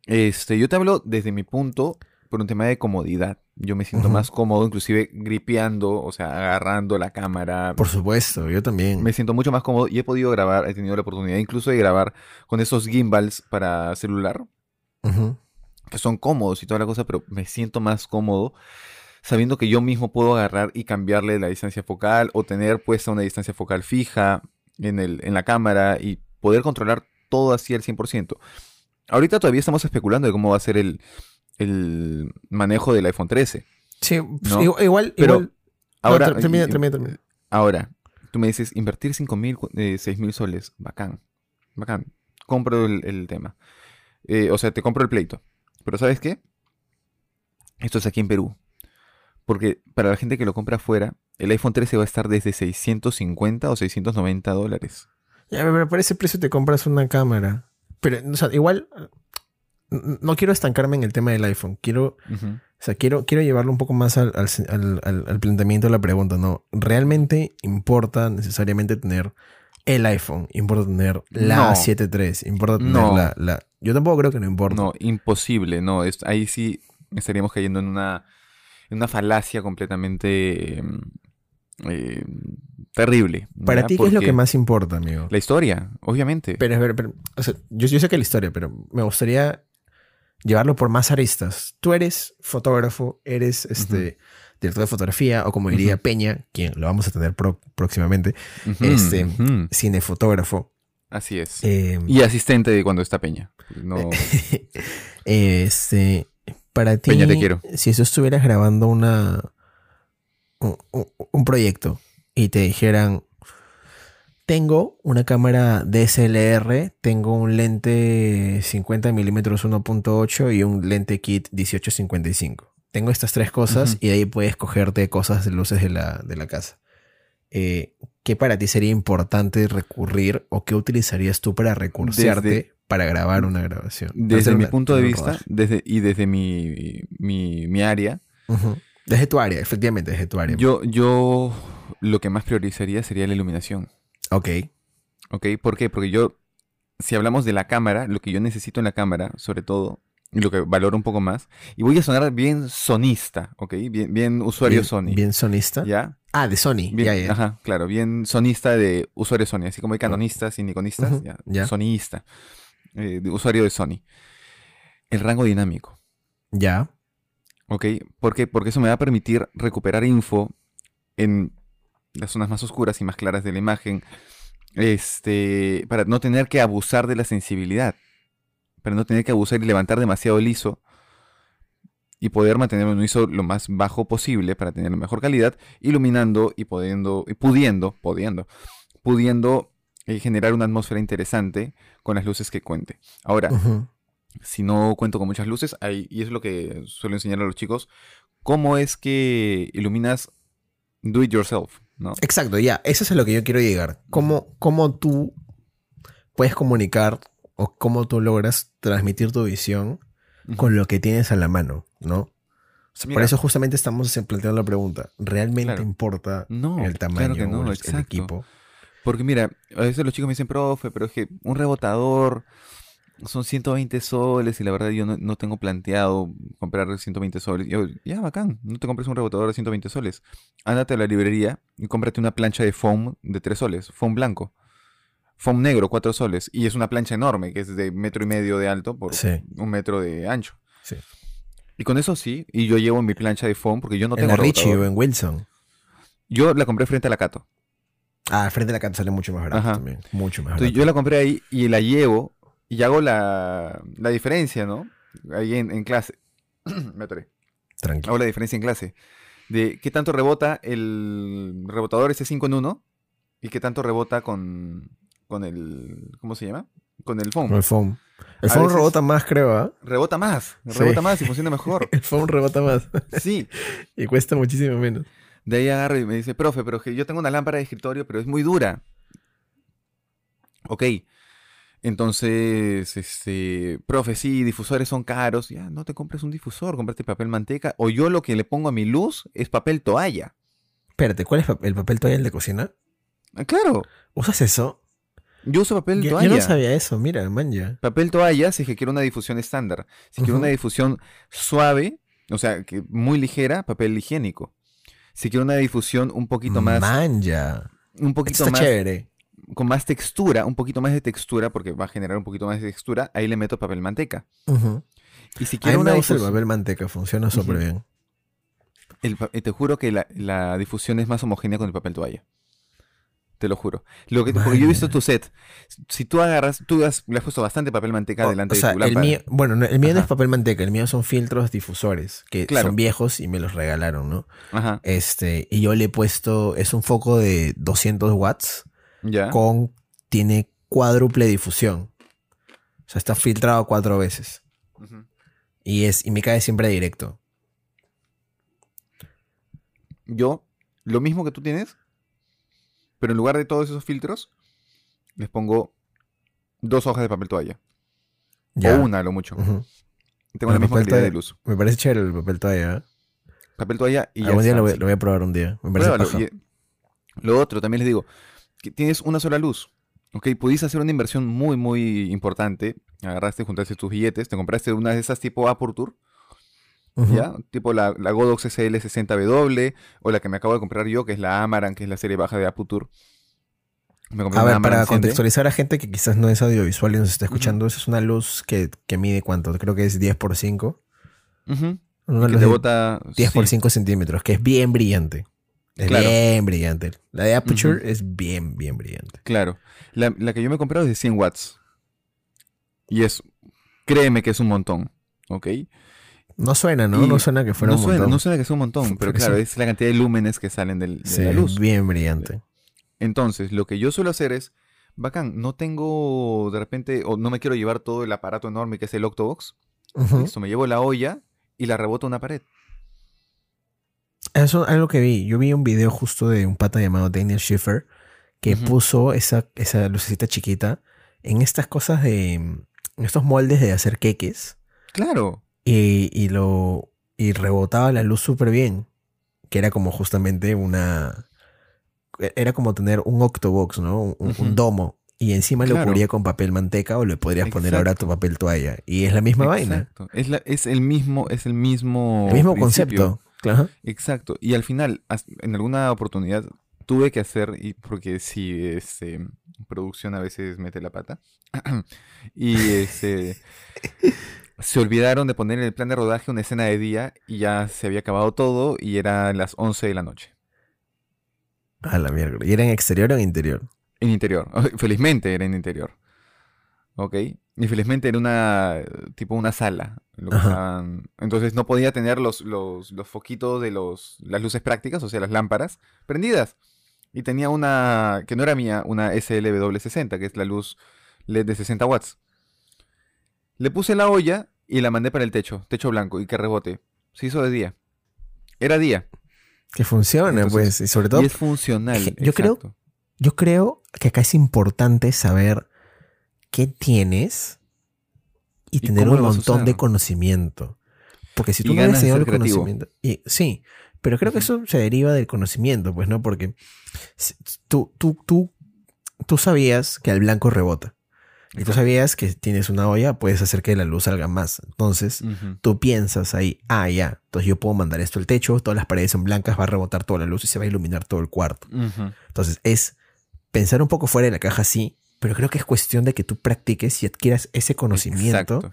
Este, yo te hablo desde mi punto por un tema de comodidad. Yo me siento Ujú. más cómodo, inclusive gripeando, o sea, agarrando la cámara. Por supuesto, yo también. Me siento mucho más cómodo y he podido grabar, he tenido la oportunidad incluso de grabar con esos gimbals para celular, Ujú. que son cómodos y toda la cosa, pero me siento más cómodo sabiendo que yo mismo puedo agarrar y cambiarle la distancia focal o tener puesta una distancia focal fija en, el, en la cámara y poder controlar todo así al 100%. Ahorita todavía estamos especulando de cómo va a ser el, el manejo del iPhone 13. Sí, ¿No? igual. Pero igual- no, Ahora, ter- termina, y- termina, termina. Ahora, tú me dices, invertir 5 mil, eh, 6 mil soles, bacán, bacán. Compro el, el tema. Eh, o sea, te compro el pleito. Pero ¿sabes qué? Esto es aquí en Perú. Porque para la gente que lo compra afuera, el iPhone 13 va a estar desde 650 o 690 dólares. Ya, pero por ese precio te compras una cámara. Pero, o sea, igual. No quiero estancarme en el tema del iPhone. Quiero. O sea, quiero, quiero llevarlo un poco más al, al, al- planteamiento de la pregunta, ¿no? ¿Realmente importa necesariamente tener el iPhone? ¿Importa tener la No. 7.3? ¿Importa tener No. la, la...? Yo tampoco creo que no importa. No, imposible, no. es- ahí sí estaríamos cayendo en una, una falacia completamente em, eh, terrible. Para ti, ¿qué es lo que más importa, amigo? La historia, obviamente. Pero, a ver, pero, o sea, yo, yo sé que la historia, pero me gustaría llevarlo por más aristas. Tú eres fotógrafo, eres este director de fotografía, o como diría. Peña, quien lo vamos a tener pro- próximamente, este, ujú. cinefotógrafo. Así es. Eh, Y asistente de cuando está Peña. No, este, para ti, Peña, te quiero. si tú estuvieras grabando una un, proyecto y te dijeran, tengo una cámara DSLR, tengo un lente 50 milímetros 1.8 y un lente kit 1855. Tengo estas tres cosas y ahí puedes cogerte cosas de luces de la, de la casa. Eh, ¿Qué para ti sería importante recurrir o qué utilizarías tú para recursearte Desde- para grabar una grabación? desde mi una- punto de vista desde, y desde mi, mi, mi área. Desde tu área, efectivamente, desde tu área. yo, yo lo que más priorizaría sería la iluminación. Ok. ¿Ok? ¿Por qué? Porque yo, si hablamos de la cámara, lo que yo necesito en la cámara, sobre todo, y lo que valoro un poco más, y voy a sonar bien sonista, ¿ok? Bien, bien usuario bien, Sony. Bien sonista. ¿Ya? Ah, de Sony. Bien, ya, ya. Ajá, claro, bien sonista de usuario Sony, así como hay canonistas y niconistas, ya, ya. sonista, eh, de usuario de Sony. El rango dinámico, Ya. ¿ok? ¿Por qué? Porque eso me va a permitir recuperar info en las zonas más oscuras y más claras de la imagen, este, para no tener que abusar de la sensibilidad, para no tener que abusar y levantar demasiado el ISO y poder mantener un ISO lo más bajo posible para tener la mejor calidad, iluminando y pudiendo, y pudiendo, pudiendo, pudiendo eh, generar una atmósfera interesante con las luces que cuente. Ahora, si no cuento con muchas luces, ahí, y es lo que suelo enseñar a los chicos, cómo es que iluminas do it yourself, ¿no? Exacto, ya. Eso es a lo que yo quiero llegar. ¿Cómo, cómo tú puedes comunicar o cómo tú logras transmitir tu visión con lo que tienes a la mano, ¿no? O sea, por eso justamente estamos planteando la pregunta. ¿Realmente Claro. importa No, el tamaño claro no, el, el equipo? Porque mira, a veces los chicos me dicen, profe, pero es que un rebotador son 120 soles y la verdad yo no, no tengo planteado comprar 120 soles. Y yo, ya, bacán, no te compres un rebotador de 120 soles. Ándate a la librería y cómprate una plancha de foam de 3 soles, foam blanco. Foam negro, 4 soles. Y es una plancha enorme, que es de metro y medio de alto por Sí. un metro de ancho. Sí. Y con eso sí, y yo llevo mi plancha de foam porque yo no en tengo la Richie rebotador. o en Wilson. Yo la compré frente a la Cato. Ah, al frente de la canta sale mucho más barato Ajá. también. Mucho más Entonces barato. yo la compré ahí y la llevo y hago la, la diferencia, ¿no? Ahí en, en clase. Me atoré. Tranquilo. Hago la diferencia en clase. De qué tanto rebota el rebotador ese 5 en 1 y qué tanto rebota con, con el... ¿Cómo se llama? Con el foam. Con el foam. El A foam rebota más, creo, ¿ah? Rebota más, Sí. rebota más y funciona mejor. El foam rebota más. Sí. y cuesta muchísimo menos. De ahí agarro y me dice, profe, pero que yo tengo una lámpara de escritorio, pero es muy dura. Ok. Entonces, este, profe, sí, difusores son caros. Ya, no te compres un difusor, cómprate papel manteca. O yo lo que le pongo a mi luz es papel toalla. Espérate, ¿cuál es el papel toalla el de cocina? Ah, Claro, ¿Usas eso? yo uso papel Yo, toalla. yo no sabía eso, mira, man ya. Papel toalla si es que quiero una difusión estándar. Si quiero una difusión suave, o sea, que muy ligera, papel higiénico. Si quiero una difusión un poquito más, Man ya. un Esto poquito está más chévere. con más textura, un poquito más de textura, porque va a generar un poquito más de textura, ahí le meto papel manteca. Y si quiero una gusta el difusión, papel manteca, funciona súper bien. el te juro que la, la difusión es más homogénea con el papel toalla. Te lo juro. Lo que, porque yo he visto tu set. Si tú agarras, tú has, le has puesto bastante papel manteca O- delante o sea, de tu el mío, bueno, no, el mío no es papel manteca, el mío son filtros difusores, que Claro. son viejos y me los regalaron, ¿no? Ajá. Este, y yo le he puesto, es un foco de 200 watts Ya. con, tiene cuádruple difusión. O sea, está filtrado cuatro veces. Y es, y me cae siempre directo. Yo, lo mismo que tú tienes, pero en lugar de todos esos filtros, les pongo dos hojas de papel toalla. Ya. O una, a lo mucho. Tengo la misma calidad de luz. Me parece chévere el papel toalla. ¿eh? Papel toalla y ya Algún día lo voy, lo voy a probar un día. Me parece Pruébalo. Y, lo otro, también les digo, que tienes una sola luz. Ok, pudiste hacer una inversión muy, muy importante. Agarraste, juntaste tus billetes, te compraste una de esas tipo ¿ya? Tipo la, la Godox SL60W, o la que me acabo de comprar yo, que es la Amaran, que es la serie baja de Aperture. Me compré A ver, para 100D. contextualizar a gente que quizás no es audiovisual y nos está escuchando, esa es una luz que, que mide cuánto, creo que es 10 por 5. Ujú, Una que luz te de bota... 10 por sí, 5 centímetros, que es bien brillante. Es Claro. bien brillante. La de Aperture Ujú. es bien, bien brillante. Claro. La, la que yo me he comprado es de 100 watts. Y es... Créeme que es un montón, ¿ok? No suena, ¿no? No suena que fuera no un suena, montón. no suena que sea un montón, pero claro, sí. es la cantidad de lúmenes que salen del- de Sí, la luz. bien brillante. Entonces, lo que yo suelo hacer es, bacán, no tengo de repente, o no me quiero llevar todo el aparato enorme que es el Octobox. Ujú. Listo, me llevo la olla y la reboto a una pared. Eso es algo que vi. Yo vi un video justo de un pata llamado Daniel Schiffer que puso esa, esa lucecita chiquita en estas cosas de. en estos moldes de hacer queques. Claro. Y, y lo. y rebotaba la luz súper bien. Que era como justamente una. Era como tener un octobox, ¿no? Un, domo. Y encima lo cubría con papel manteca o le podrías poner ahora tu papel toalla. Y es la misma vaina. Es, la- es el mismo, es el mismo. El mismo principio. concepto. Claro. Exacto. Y al final, en alguna oportunidad, tuve que hacer, y porque si este, producción a veces mete la pata, y este, se olvidaron de poner en el plan de rodaje una escena de día y ya se había acabado todo y eran las 11 de la noche. A la mierda. ¿Y era en exterior o en interior? En interior. Felizmente era en interior. ¿Ok? Y felizmente era una, tipo una sala. lo que Ajá. estaban- Entonces no podía tener los, los, los foquitos de los, las luces prácticas, o sea, las lámparas, prendidas. Y tenía una, que no era mía, una SLW60, que es la luz LED de 60 watts. Le puse la olla y la mandé para el techo, techo blanco, y que rebote. Se hizo de día. Era día. Que funciona, Entonces, pues. Y sobre todo, Y es funcional. Yo creo- yo creo que acá es importante saber qué tienes y, ¿Y tener un montón de conocimiento. Porque si tú no tenido ser el creativo. conocimiento. Y, sí, pero creo que eso se deriva del conocimiento, pues, ¿no? Porque tú, tú, tú, tú sabías que el blanco rebota. Y tú sabías que tienes una olla, puedes hacer que la luz salga más. Entonces, tú piensas ahí, ah, ya, entonces yo puedo mandar esto al techo, todas las paredes son blancas, va a rebotar toda la luz y se va a iluminar todo el cuarto. Entonces, es pensar un poco fuera de la caja, sí, pero creo que es cuestión de que tú practiques y adquieras ese conocimiento Exacto.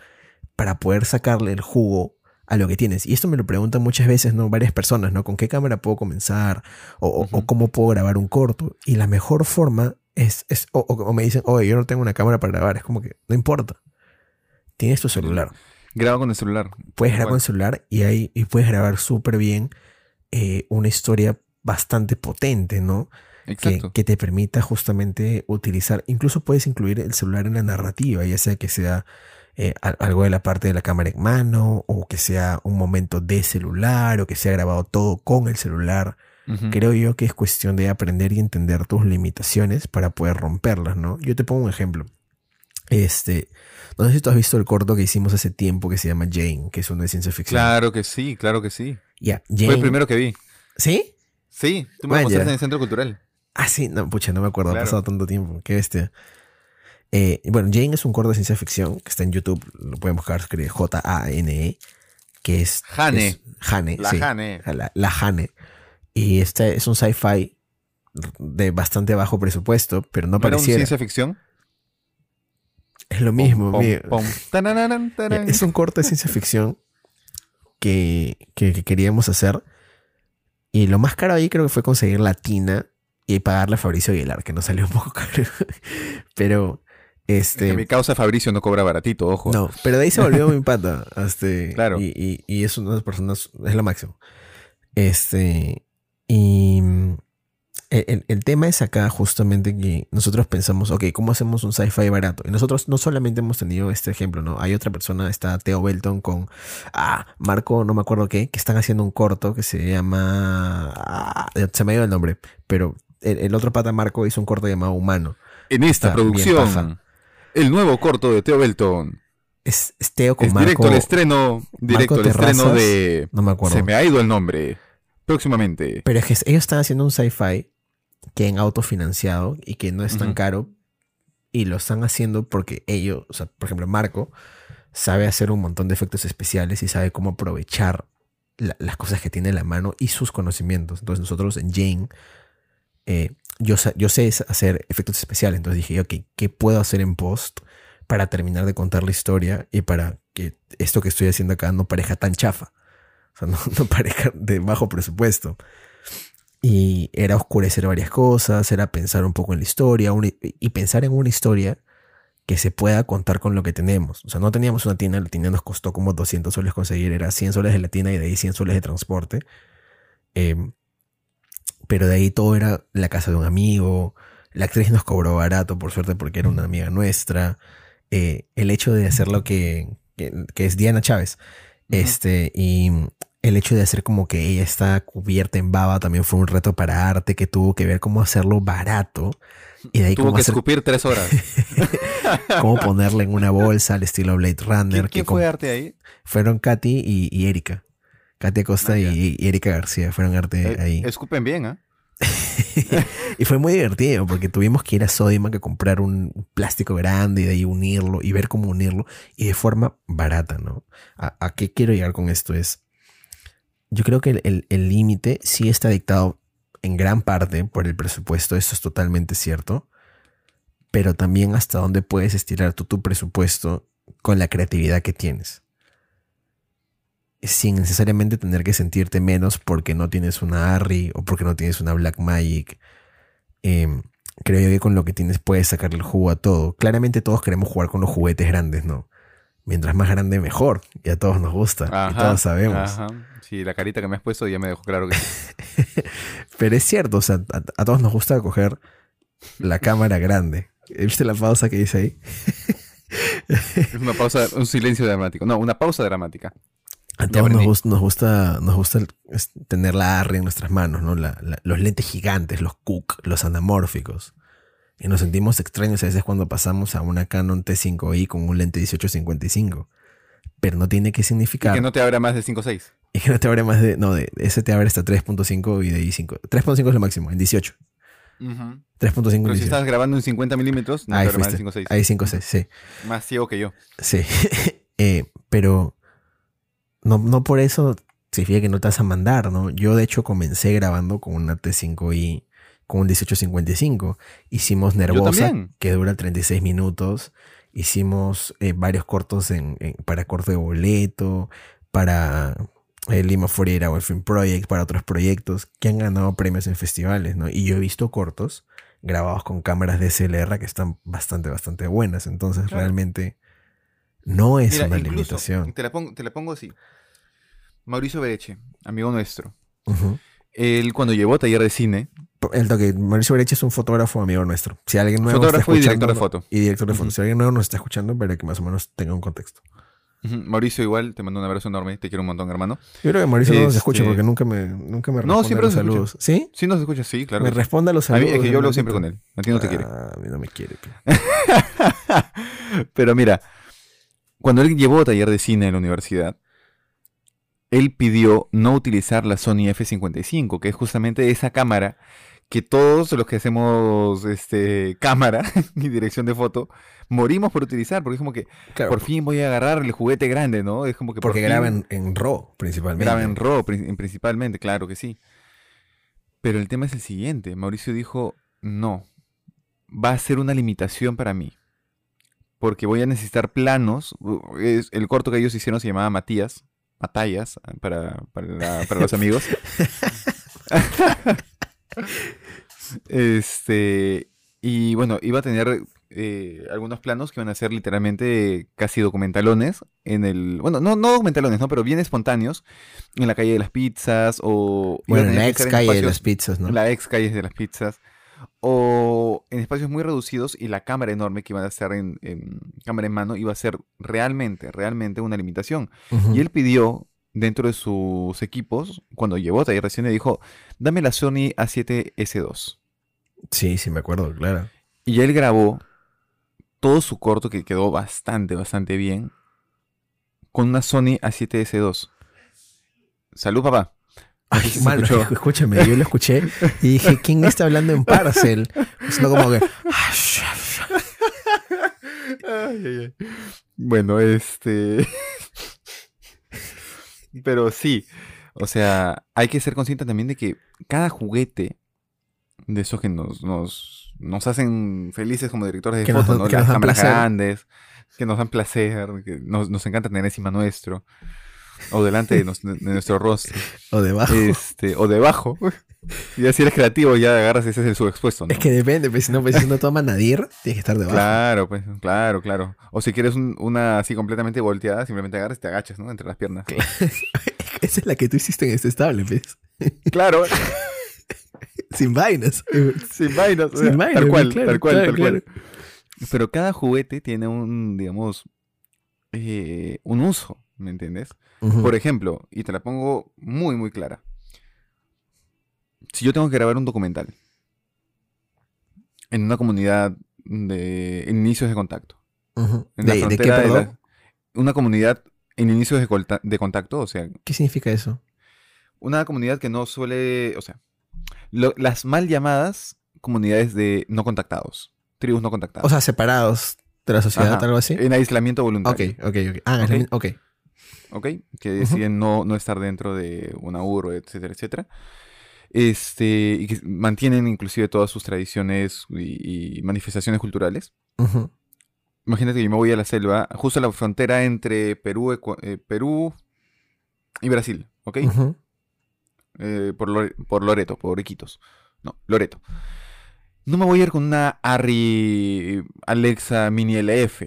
para poder sacarle el jugo a lo que tienes. Y esto me lo preguntan muchas veces, ¿no? Varias personas, ¿no? ¿Con qué cámara puedo comenzar? O, cómo puedo grabar un corto. Y la mejor forma es, es o, o- o me dicen, oye, yo no tengo una cámara para grabar. Es como que, no importa. Tienes tu celular. Graba con el celular. Puedes grabar con el celular y, ahí, y puedes grabar súper bien eh, una historia bastante potente, ¿no? que, Exacto. que te permita justamente utilizar, incluso puedes incluir el celular en la narrativa, ya sea que sea eh, al- algo de la parte de la cámara en mano, o que sea un momento de celular, o que sea grabado todo con el celular. Creo yo que es cuestión de aprender y entender tus limitaciones para poder romperlas, ¿no? Yo te pongo un ejemplo. Este, no sé si tú has visto el corto que hicimos hace tiempo que se llama Jane, que es uno de ciencia ficción. Claro que sí, claro que sí. Ya, Fue Jane. el primero que vi. ¿Sí? Sí, tú me Vaya. lo mostraste en el centro cultural. Ah, sí, no, pucha, no me acuerdo, Claro. ha pasado tanto tiempo, qué bestia. Eh, bueno, Jane es un corto de ciencia ficción que está en YouTube, lo pueden buscar, escribe J-A-N-E, que es... Jane. es- Jane, La sí, Jane. La, la Jane. Y este es un sci-fi de bastante bajo presupuesto, pero no ¿No era un pareciera. ciencia ficción? Es lo mismo, Pom, pom. Tararán. Es un corto de ciencia ficción que, que- que queríamos hacer. Y lo más caro ahí creo que fue conseguir la tina y pagarle a Fabricio Aguilar, que nos salió un poco caro. Pero, este. mi causa Fabricio no cobra baratito, ojo. No, pero de ahí se volvió mi pata. Este, Claro. Y, y- y es una de las personas, es lo máximo. Este. Y. mm, El, el- el tema es acá justamente que nosotros pensamos, ok, ¿cómo hacemos un sci-fi barato? Y nosotros no solamente hemos tenido este ejemplo, ¿no? Hay otra persona, está Theo Belton con, ah, Marco, no me acuerdo qué, que están haciendo un corto que se llama, ah, se me ha ido el nombre, pero el, el otro pata Marco hizo un corto llamado Humano. En esta Está producción, el nuevo corto de Theo Belton. Es, es Theo con Es Marco, directo al estreno, directo al estreno de... no me acuerdo. Se me ha ido el nombre. Próximamente. Pero es que ellos están haciendo un sci-fi que en autofinanciado y que no es tan caro. Y lo están haciendo porque ellos, o sea, por ejemplo, Marco sabe hacer un montón de efectos especiales y sabe cómo aprovechar la- las cosas que tiene en la mano y sus conocimientos. Entonces nosotros en Jane, eh, yo, yo sé hacer efectos especiales. Entonces dije, ok, ¿qué puedo hacer en post para terminar de contar la historia y para que esto que estoy haciendo acá no parezca tan chafa? O sea, no, no parezca de bajo presupuesto. Y era oscurecer varias cosas, era pensar un poco en la historia y pensar en una historia que se pueda contar con lo que tenemos. O sea, no teníamos una tienda, la tienda nos costó como 200 soles conseguir, era 100 soles de la tienda y de ahí 100 soles de transporte. Em, pero de ahí todo era la casa de un amigo, la actriz nos cobró barato, por suerte, porque era una amiga nuestra. Eh, el hecho de hacer lo que, que, que es Diana Chávez, este, y el hecho de hacer como que ella está cubierta en baba también fue un reto para arte que tuvo que ver cómo hacerlo barato y de ahí Tuvo cómo, que hacer, escupir tres horas. cómo ponerla en una bolsa al estilo Blade Runner. ¿Quién, que quién fue arte ahí? Fueron Katy y, y Erika. Katy Acosta Ah, y, y Erika García fueron arte Eh, ahí. Escupen bien, ¿ah? y fue muy divertido porque tuvimos que ir a Sodimac a comprar un plástico grande y de ahí unirlo y ver cómo unirlo y de forma barata, ¿no? ¿A, a qué quiero llegar con esto? Es, yo creo que el- límite sí está dictado en gran parte por el presupuesto, eso es totalmente cierto, pero también hasta dónde puedes estirar tú tu presupuesto con la creatividad que tienes. Sin necesariamente tener que sentirte menos porque no tienes una Arri o porque no tienes una Black Magic. Em, creo yo que con lo que tienes puedes sacarle el jugo a todo. Claramente todos queremos jugar con los juguetes grandes, ¿no? Mientras más grande, mejor. Y a todos nos gusta. y todos sabemos. Ajá. Sí, la carita que me has puesto ya me dejó claro que sí. Pero es cierto, o sea, a, a todos nos gusta coger la cámara grande. ¿Viste la pausa que dice ahí? Una pausa, un silencio dramático. No, una pausa dramática. A todos nos, gusta, nos gusta, nos gusta tener la ARRI en nuestras manos, ¿no? La- la- los lentes gigantes, los Cook, los anamórficos. Y nos sentimos extraños a veces cuando pasamos a una Canon T5i con un lente 1855. Pero no tiene que Y significar. que no te abra más de 5 o 6. y que no te abre más de. No, de ese te abre hasta 3.5 y de ahí 5. 3.5 es lo máximo, en 18. 3.5 Pero si 18. estás grabando en 50 milímetros, no ahí te abre más de fuiste. 5 o 6. Ahí 5 6, sí. Más ciego que yo. Sí. Eh, pero no, no por eso significa que no te vas a mandar, ¿no? Yo de hecho comencé grabando con una T5i con un 1855. Hicimos Nervosa, que dura 36 minutos. Hicimos eh, varios cortos en, en- para corto de boleto. para el Lima Fouriera o el Film Project, para otros proyectos que han ganado premios en festivales, ¿no? Y yo he visto cortos grabados con cámaras de SLR que están bastante, bastante buenas. Entonces, Claro. realmente no es Mira, una incluso, limitación. Te la, pongo, te la pongo así. Mauricio Bereche, amigo nuestro. Él cuando llevó a taller de cine, El toque, Mauricio Bereche es un fotógrafo amigo nuestro. Si alguien nuevo está Fotógrafo y director de foto. Y director de foto. Si alguien nuevo nos está escuchando, para que más o menos tenga un contexto. Mauricio igual, te mando un abrazo enorme, te quiero un montón, hermano. Yo creo que Mauricio no nos escucha Este- porque nunca me, nunca me No, responde siempre a los nos escucha. saludos. ¿Sí? Sí nos escuchas, sí, claro. me responde a los A mí saludos. es que yo hablo siempre con él. A ti no te quiere. Ah, a mí no me quiere. pe. Pero mira, cuando él llevó taller de cine en la universidad, él pidió no utilizar la Sony F55, que es justamente esa cámara que todos los que hacemos este, cámara y dirección de foto morimos por utilizar, porque es como que Claro, por fin voy a agarrar el juguete grande, ¿no? Es como que por porque fin graba en, RAW principalmente. graba en RAW pri- en principalmente, claro que sí. Pero el tema es el siguiente, Mauricio dijo, no, va a ser una limitación para mí. Porque voy a necesitar planos. el corto que ellos hicieron se llamaba Matías. Matallas, para, para, la- para los amigos. este. Y bueno, iba a tener eh, algunos planos que iban a ser literalmente casi documentalones en el. Bueno, no, no documentalones, ¿no? Pero bien espontáneos. En la calle de las pizzas. O. Bueno, en la ex calle de las pizzas, ¿no? la ex calles de las pizzas. O en espacios muy reducidos y la cámara enorme que iba a estar en, en cámara en mano iba a ser realmente, realmente una limitación. Y él pidió dentro de sus equipos, cuando llevó a taller de cine, dijo, dame la Sony A7S2. Sí, sí, me acuerdo, claro. Y él grabó todo su corto, que quedó bastante, bastante bien, con una Sony A7S2. Salud, papá. Ay, escuchó. escúchame, yo lo escuché y dije, ¿quién está hablando en Parcel? Sino como que... Ay, ay, ay. Bueno, este. Pero sí, o sea, hay que ser consciente también de que cada juguete de esos que nos, nos, nos hacen felices como directores de Que nos foto, dan- ¿no? que nos Las dan cámaras placer. grandes, que nos dan placer, que nos, nos encanta tener encima nuestro, o delante de, nos- de nuestro rostro, O debajo. este, o debajo. Y si eres creativo, ya agarras ese es el subexpuesto, ¿no? Es que depende, pues si no, pues, si no toma Nadir, tienes que estar debajo. Claro, pues, claro, claro. O si quieres un- una así completamente volteada, simplemente agarras y te agachas, ¿no? Entre las piernas. Esa es la que tú hiciste en este estable, pues. Claro, Sin vainas. sin vainas. o Sin sea, vainas, tal cual, claro, tal cual, claro, tal cual. claro. Pero cada juguete tiene un, digamos, eh, un uso, ¿me entiendes? Por ejemplo, y te la pongo muy, muy clara. Si yo tengo que grabar un documental en una comunidad de inicios de contacto, Ujú. en la ¿De, de qué, frontera de perdón? la- una comunidad en inicios de, contacto, o sea, ¿Qué significa eso? una comunidad que no suele, o sea, lo- las mal llamadas comunidades de no contactados, tribus no contactadas. O sea, separados de la sociedad, Ajá, algo así. En aislamiento voluntario. ok, ok. Ah, Ok. aislamiento- ok. ¿Ok? Que deciden no, no estar dentro de una URO, etcétera, etcétera. Este, y que mantienen inclusive todas sus tradiciones y, y manifestaciones culturales. Imagínate que yo me voy a la selva, justo a la frontera entre Perú, eh, Perú y Brasil, ¿ok? Eh, por, Lore- por Loreto, por Iquitos. No, Loreto. No me voy a ir con una Arri Alexa Mini LF.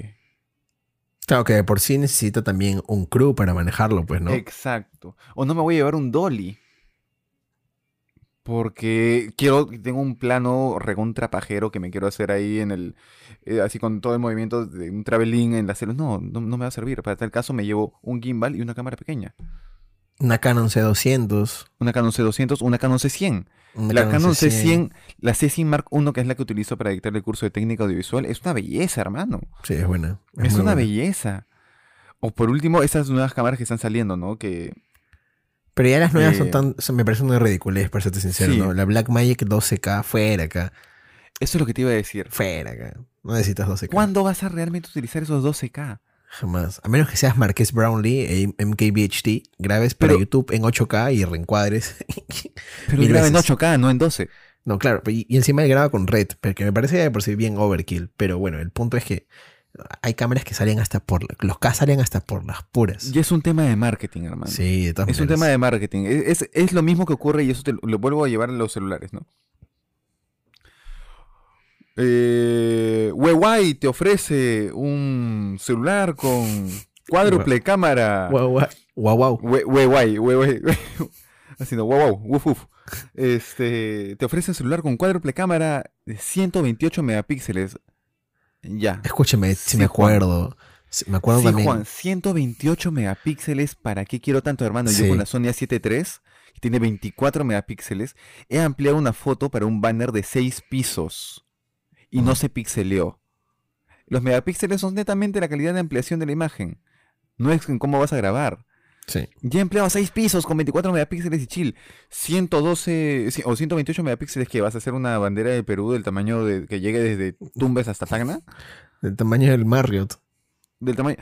Claro que de por sí necesita también un crew para manejarlo, pues, ¿no? Exacto. O no me voy a llevar un dolly. Porque quiero, tengo un plano recontra pajero que me quiero hacer ahí en el, eh, así con todo el movimiento de un traveling en la selva. No, no, no me va a servir. Para tal caso me llevo un gimbal y una cámara pequeña. Una Canon C200. Una Canon C200, una Canon C100. La Canon C100. C100, la C100 Mark I, que es la que utilizo para dictar el curso de técnica audiovisual, es una belleza, hermano. Sí, es buena. Es, una buena. belleza. O por último, esas nuevas cámaras que están saliendo, ¿no? Que Pero ya las nuevas Eh, son tan, son- me parecen una ridiculez, para serte sincero, Sí. ¿no? La Blackmagic 12K, fuera acá. eso es lo que te iba a decir. Fuera acá. No necesitas 12K. ¿Cuándo vas a realmente utilizar esos 12K? Jamás. A menos que seas Marqués Brownlee e MKBHD, grabes para Pero- YouTube en 8K y reencuadres. Pero graba en veces. 8K, no en 12. no, claro. Y, y encima él graba con Red, porque me parece de por sí bien overkill. Pero bueno, el punto es que Hay cámaras que salen hasta por... Los K salen hasta por las puras. Y es un tema de marketing, hermano. Sí, de todas Es un tema de marketing. Es, es- es lo mismo que ocurre y eso te lo, lo vuelvo a llevar a los celulares, ¿no? Eh, Huawei te ofrece un celular con cuádruple cámara. Huawei, Huawei. Haciendo wow, wuf, wuf. Este, te ofrece un celular con cuádruple cámara de 128 megapíxeles. Ya. Escúchame, si Sí, me acuerdo. Sí, me acuerdo Sí, también. Juan, 128 megapíxeles, ¿para qué quiero tanto, hermano? Yo Sí. con la Sony A7 III, que tiene 24 megapíxeles, he ampliado una foto para un banner de 6 pisos y no se pixeleó. Los megapíxeles son netamente la calidad de ampliación de la imagen. No es en cómo vas a grabar. Sí. Ya he empleado 6 pisos con 24 megapíxeles y chill. 112 sí, o 128 megapíxeles que vas a hacer una bandera de Perú del tamaño de que llegue desde Tumbes hasta Tacna. Del tamaño del Marriott. Del tamaño.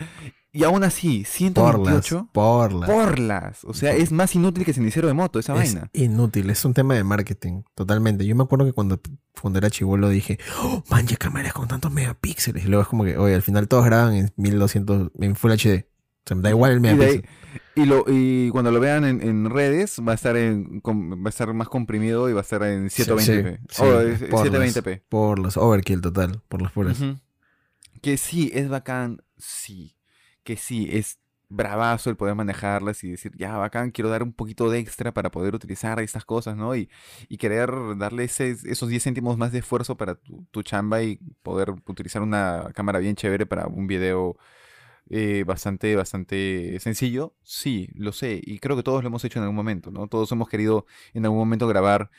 Y aún así, Porlas. 128 Porlas. porlas. O sea, es más inútil que cenicero de moto esa Es vaina. inútil, es un tema de marketing, totalmente. Yo me acuerdo que cuando, cuando era chivolo dije, oh, man, ya cámaras con tantos megapíxeles. Y luego es como que, oye, al final todos graban en 1200, en Full HD. O sea, me da igual el Y, ahí- megapíxel. y lo, y cuando lo vean en, en redes, va a estar en, com- va a estar más comprimido y va a estar en 720p. sí, o sí, es- porlas. 720p. Por los overkill total, por las puras. Ujú. Que sí, es bacán, sí. Que sí, es bravazo el poder manejarlas y decir, ya, bacán, quiero dar un poquito de extra para poder utilizar estas cosas, ¿no? Y, y querer darle ese- esos 10 céntimos más de esfuerzo para tu, tu chamba y poder utilizar una cámara bien chévere para un video eh, bastante, bastante sencillo. Sí, lo sé. Y creo que todos lo hemos hecho en algún momento, ¿no? Todos hemos querido en algún momento grabar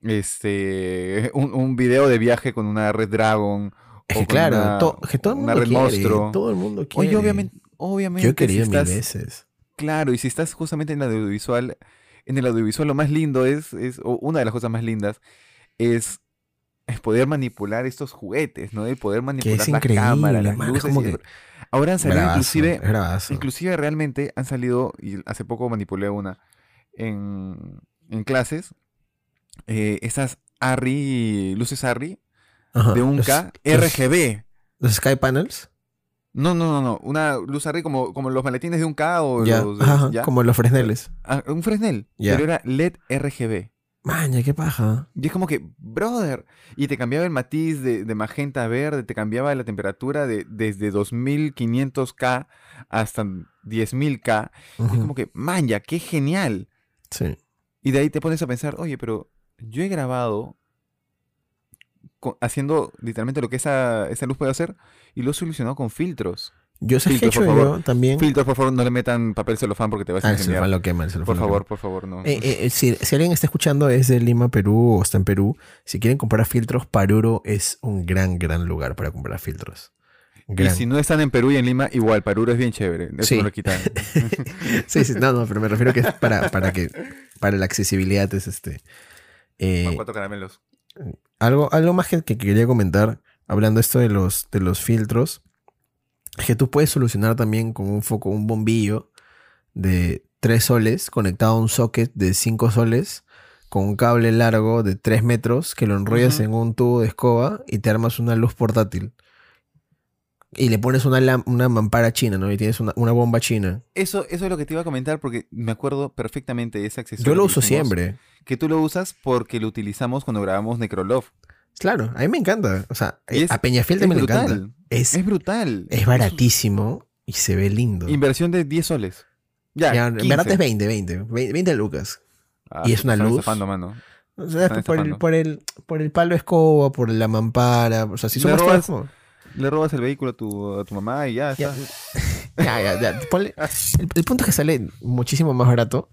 este un, un video de viaje con una Red Dragon. Es que claro, una- to- que todo el mundo red quiere. monstruo. Todo el mundo quiere. Oye, obviamente, obviamente. Yo he querido si mil estás- veces. Claro, y si estás justamente en el audiovisual, en el audiovisual lo más lindo es, es o una de las cosas más lindas, es, es poder manipular estos juguetes, ¿no? Y poder manipular es las increíble, cámaras, las mano, es luces. como que- Ahora han salido Bravazo, inclusive, es bravazo. inclusive realmente han salido, y hace poco manipulé una en, en clases, eh, esas ARRI, luces ARRI Ajá, de un los- K RGB. Los Sky Panels. No, no, no, no. Una luz ARRI como, como los maletines de un K o Ya, los ajá, ¿ya? como los Fresneles. Ah, un Fresnel. Ya. Pero era LED RGB. Maña, qué paja. Y es como que, brother. Y te cambiaba el matiz de, de magenta a verde, te cambiaba la temperatura de, desde 2500K hasta 10.000K. Y es como que, man, ya, qué genial. Sí. Y de ahí te pones a pensar, oye, pero yo he grabado haciendo literalmente lo que esa, esa luz puede hacer y lo he solucionado con filtros. Yo sé que he Filtros, hecho por favor. yo también. Filtros, por favor, no le metan papel celofán porque te vas a Ah, incendiar. lo quema, el Por lo quema. favor, por favor, no. Eh, eh, eh, si, si alguien está escuchando es de Lima, Perú o está en Perú, si quieren comprar filtros, Paruro es un gran, gran lugar para comprar filtros. Y si no están en Perú y en Lima, igual, Paruro es bien chévere. Eso Sí. no lo quitan. sí, sí, no, no, pero me refiero que es para, para que para la accesibilidad es este. eh, cuatro caramelos. algo, algo más que, que quería comentar, hablando esto de los, de los filtros, es que tú puedes solucionar también con un foco, un bombillo de 3 soles conectado a un socket de 5 soles con un cable largo de 3 metros que lo enrollas en un tubo de escoba y te armas una luz portátil. Y le pones una, una mampara china, ¿no? Y tienes una, una bomba china. Eso, eso es lo que te iba a comentar porque me acuerdo perfectamente de ese accesorio. Yo lo uso siempre. Que tú lo usas porque lo utilizamos cuando grabamos Necrolove. Claro, a mí me encanta. O sea, es- a Peñafiel también brutal. encanta. Es, Es brutal. es baratísimo y se ve lindo. Inversión de 10 soles. Ya, Ya, en 15. verdad es 20, 20, 20, 20 lucas. Ah, y es una luz. estafando, mano. O sea, por, el, por, el, por el palo de escoba, por la mampara. O sea, si somos robas- como- Le robas el vehículo a tu, a tu mamá y ya Ya, está. ya, ya, ya, ponle- el, el punto es que sale muchísimo más barato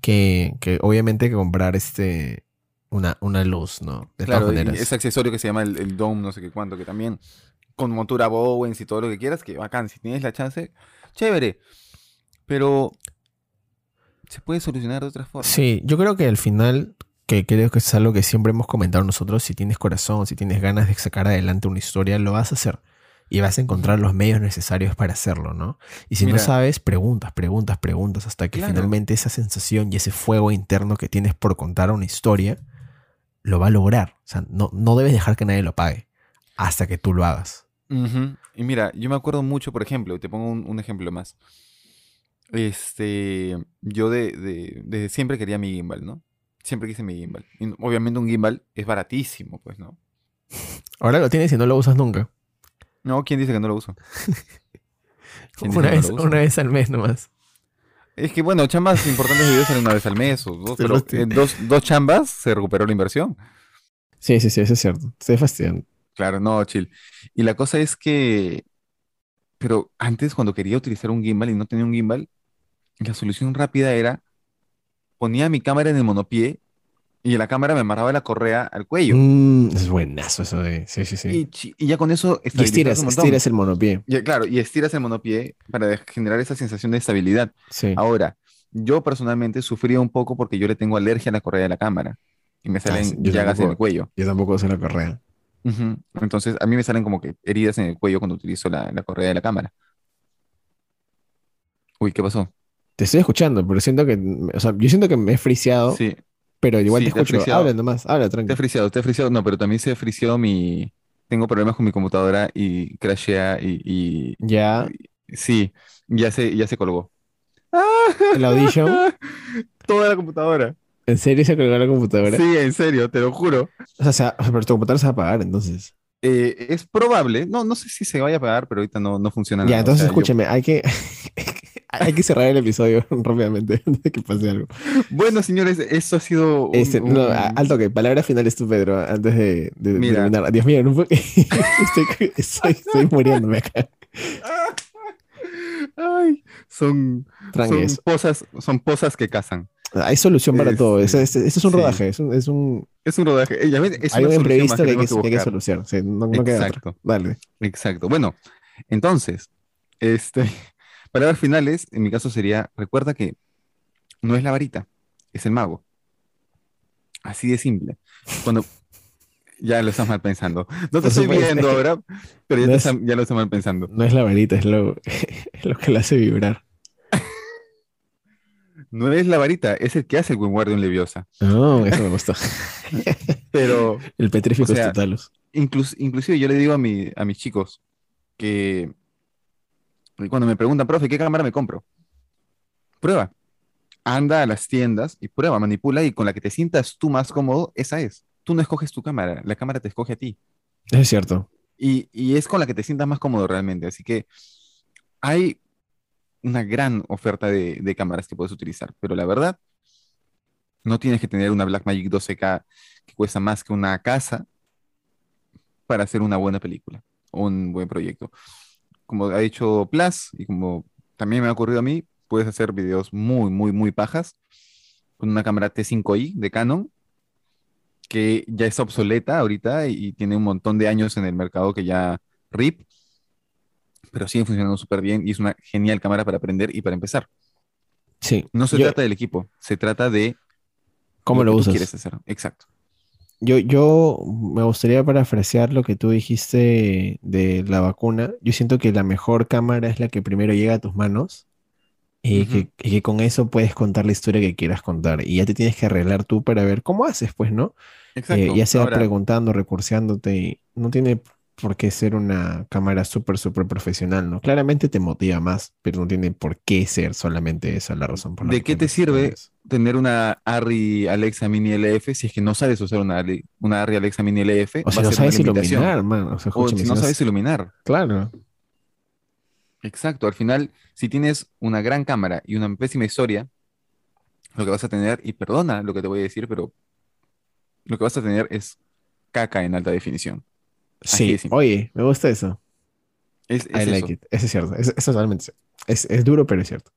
que, que obviamente que comprar este una, una luz, ¿no? De Claro, todas y maneras. ese accesorio que se llama el, el Dome, no sé qué cuánto, que también con montura Bowens y todo lo que quieras, que bacán, si tienes la chance, chévere. Pero se puede solucionar de otra forma. Sí, yo creo que al final, que creo que es algo que siempre hemos comentado nosotros, si tienes corazón, si tienes ganas de sacar adelante una historia, lo vas a hacer. Y vas a encontrar los medios necesarios para hacerlo, ¿no? Y si Mira. no sabes, preguntas, preguntas, preguntas, hasta que Claro. finalmente esa sensación y ese fuego interno que tienes por contar una historia, lo va a lograr. O sea, no, no debes dejar que nadie lo pague hasta que tú lo hagas. Y mira, yo me acuerdo mucho, por ejemplo, te pongo un, un ejemplo más. Este, yo de, de- desde siempre quería mi gimbal, ¿no? Siempre quise mi gimbal. Y obviamente un gimbal es baratísimo, pues, ¿no? Ahora lo tienes y no lo usas nunca. No, ¿quién dice que no lo uso? ¿Quién dice Una que no vez, lo uso? una vez al mes nomás. Es que, bueno, chambas importantes de videos salen una vez al mes o dos, Pero en dos, dos chambas se recuperó la inversión. Sí, sí, sí, eso es cierto. Estoy fastidiando. Claro, no, chill. Y la cosa es que, pero antes cuando quería utilizar un gimbal y no tenía un gimbal, la solución rápida era ponía mi cámara en el monopié y la cámara me amarraba la correa al cuello. Mm, es buenazo eso de. Sí, sí, sí. Y, ya con eso Y estiras, un estiras el monopié. Y, claro, y estiras el monopié para generar esa sensación de estabilidad. Sí. Ahora, yo personalmente sufría un poco porque yo le tengo alergia a la correa de la cámara y me salen Ah, sí, yo llagas en el cuello. Yo tampoco uso la correa. Entonces, a mí me salen como que heridas en el cuello cuando utilizo la, la correa de la cámara. Uy, ¿qué pasó? Te estoy escuchando, pero siento que. O sea, yo siento que me he friseado, Sí, pero igual sí, te te escucho. friseado. Habla nomás, habla, te he friseado, te he friseado. No, pero también se ha friseado mi... Tengo problemas con mi computadora y crashea y, y- Ya, y- Sí, ya se, ya se colgó. el Audition. Toda la computadora. ¿En serio se colgó la computadora? Sí, en serio, te lo juro. O sea, se va- pero tu computadora se va a apagar entonces. Eh, es probable, no, no sé si se vaya a pagar, pero ahorita no, no funciona Ya, nada. O entonces sea, yo- escúcheme, hay que. Hay que cerrar el episodio rápidamente antes de que pase algo. Bueno, señores, eso ha sido un- Este, no, un- a- alto que palabras finales tú, Pedro, antes de, de- de terminar. Dios mío, no puedo- estoy, estoy, estoy muriéndome acá. Ay, son, son es- posas, son posas que cazan. hay solución para todo. Este, Este, este es un sí. rodaje, es un, es un, Es un rodaje. es hay un imprevisto que hay que, que hay que buscar. solucionar. sí, no, no queda. Exacto. Dale. Exacto. Bueno, entonces, este, palabras finales, en mi caso sería, recuerda que no es la varita, es el mago. Así de simple. Cuando ya lo estás mal pensando. No te estoy viendo ahora, pero ya, No es- lo estás mal pensando. No es la varita, es lo, es lo que la hace vibrar. No es la varita, es el que hace el Wingardium Leviosa. No, eso me gustó. Pero El petrífico O sea, totalus. inclus- inclusive yo le digo a, mi, a mis chicos que cuando me preguntan, profe, ¿qué cámara me compro? Prueba. Anda a las tiendas y prueba, manipula y con la que te sientas tú más cómodo, esa es. Tú no escoges tu cámara, la cámara te escoge a ti. Es cierto. Y, y es con la que te sientas más cómodo realmente. Así que hay una gran oferta de, de cámaras que puedes utilizar. Pero la verdad, no tienes que tener una Blackmagic 12K que cuesta más que una casa para hacer una buena película o un buen proyecto. Como ha hecho Plus y como también me ha ocurrido a mí, puedes hacer videos muy, muy, muy pajas con una cámara T5i de Canon que ya está obsoleta ahorita y, y tiene un montón de años en el mercado que ya RIP, pero sigue funcionando súper bien y es una genial cámara para aprender y para empezar. Sí. No se Yo- trata del equipo, se trata de ¿Cómo lo tú usas? quieres hacer. Exacto. Yo, yo me gustaría parafrasear lo que tú dijiste de la vacuna. Yo siento que la mejor cámara es la que primero llega a tus manos y, que, y que con eso puedes contar la historia que quieras contar. Y ya te tienes que arreglar tú para ver cómo haces, pues, ¿no? Exacto. Eh, ya sea Ahora, preguntando, recurseándote. no tiene por qué ser una cámara súper, súper profesional, ¿no? Claramente te motiva más, pero no tiene por qué ser solamente esa la razón por la ¿De que qué te sirve tener una Arri Alexa Mini LF si es que no sabes usar una, una Arri Alexa Mini LF? O si va a no sabes iluminar, man. O sea, O si no sabes iluminar. Claro. Exacto. Al final, si tienes una gran cámara y una pésima historia, lo que vas a tener, y perdona lo que te voy a decir, pero lo que vas a tener es caca en alta definición. Sí, oye, me gusta eso. Es, I es like eso. it. Eso es cierto. Es, es totalmente. Es, es duro, pero es cierto.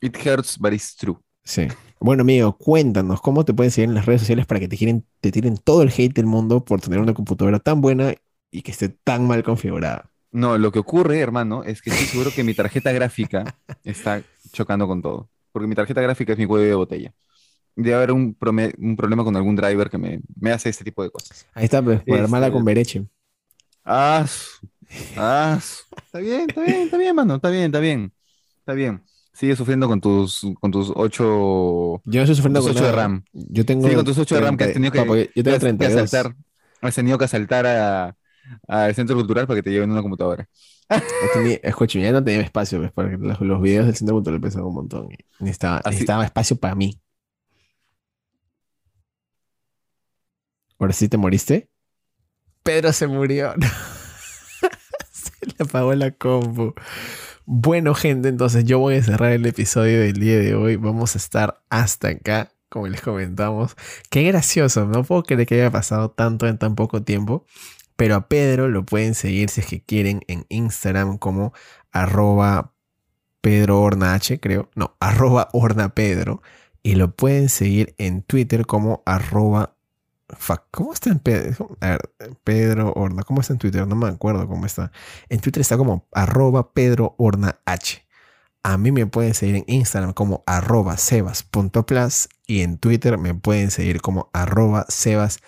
It hurts, but it's true. Sí. Bueno, amigo, cuéntanos cómo te pueden seguir en las redes sociales para que te tiren, te tiren todo el hate del mundo por tener una computadora tan buena y que esté tan mal configurada. No, lo que ocurre, hermano, es que estoy seguro que mi tarjeta gráfica está chocando con todo. Porque mi tarjeta gráfica es mi cuello de botella. Debe haber un, un problema con algún driver que me, me hace este tipo de cosas. Ahí está, pues, por armarla Este- con Bereche. Ah, ah, está bien, está bien, está bien, mano, está bien, está bien, está bien. Sigue sufriendo con tus, con tus 8, Yo no estoy sufriendo tus con 8 de. RAM. Yo tengo Sí, con tus 8 de RAM que has 30 tenido que, Papo, yo- tengo has- que 32. asaltar. Has tenido que asaltar a, al centro cultural para que te lleven una computadora. Escúchame, ya no tenía espacio, pues, porque los, los videos del centro cultural pesaban un montón. y Necesitaba, Así- necesitaba espacio para mí. ¿Ahora sí te moriste? Pedro se murió. se le apagó la compu. Bueno, gente, entonces yo voy a cerrar el episodio del día de hoy. Vamos a estar hasta acá, como les comentamos. Qué gracioso, no puedo creer que haya pasado tanto en tan poco tiempo. Pero a Pedro lo pueden seguir si es que quieren en Instagram como arroba Pedro Horna H, creo. No, arroba Horna Pedro. Y lo pueden seguir en Twitter como arroba... ¿Cómo está en Pedro? A. ¿Cómo está en Twitter? No me acuerdo cómo está. En Twitter está como arroba Pedro Horna H. A mí me pueden seguir en Instagram como arroba sebas.plus y en Twitter me pueden seguir como arroba sebas-plus.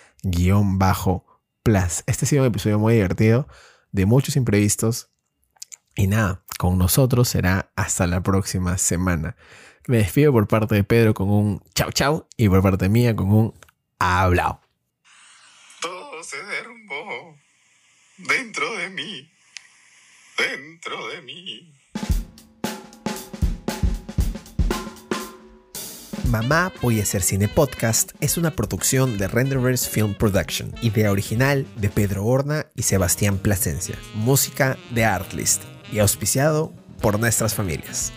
Este ha sido un episodio muy divertido, de muchos imprevistos. Y nada, con nosotros será hasta la próxima semana. Me despido por parte de Pedro con un chau chau y por parte mía con un hablao. Se derrumbó dentro de mí, dentro de mí. Mamá Voy a hacer cine podcast es una producción de Renderverse Film Production, idea original de Pedro Horna y Sebastián Plasencia, música de Artlist y auspiciado por nuestras familias.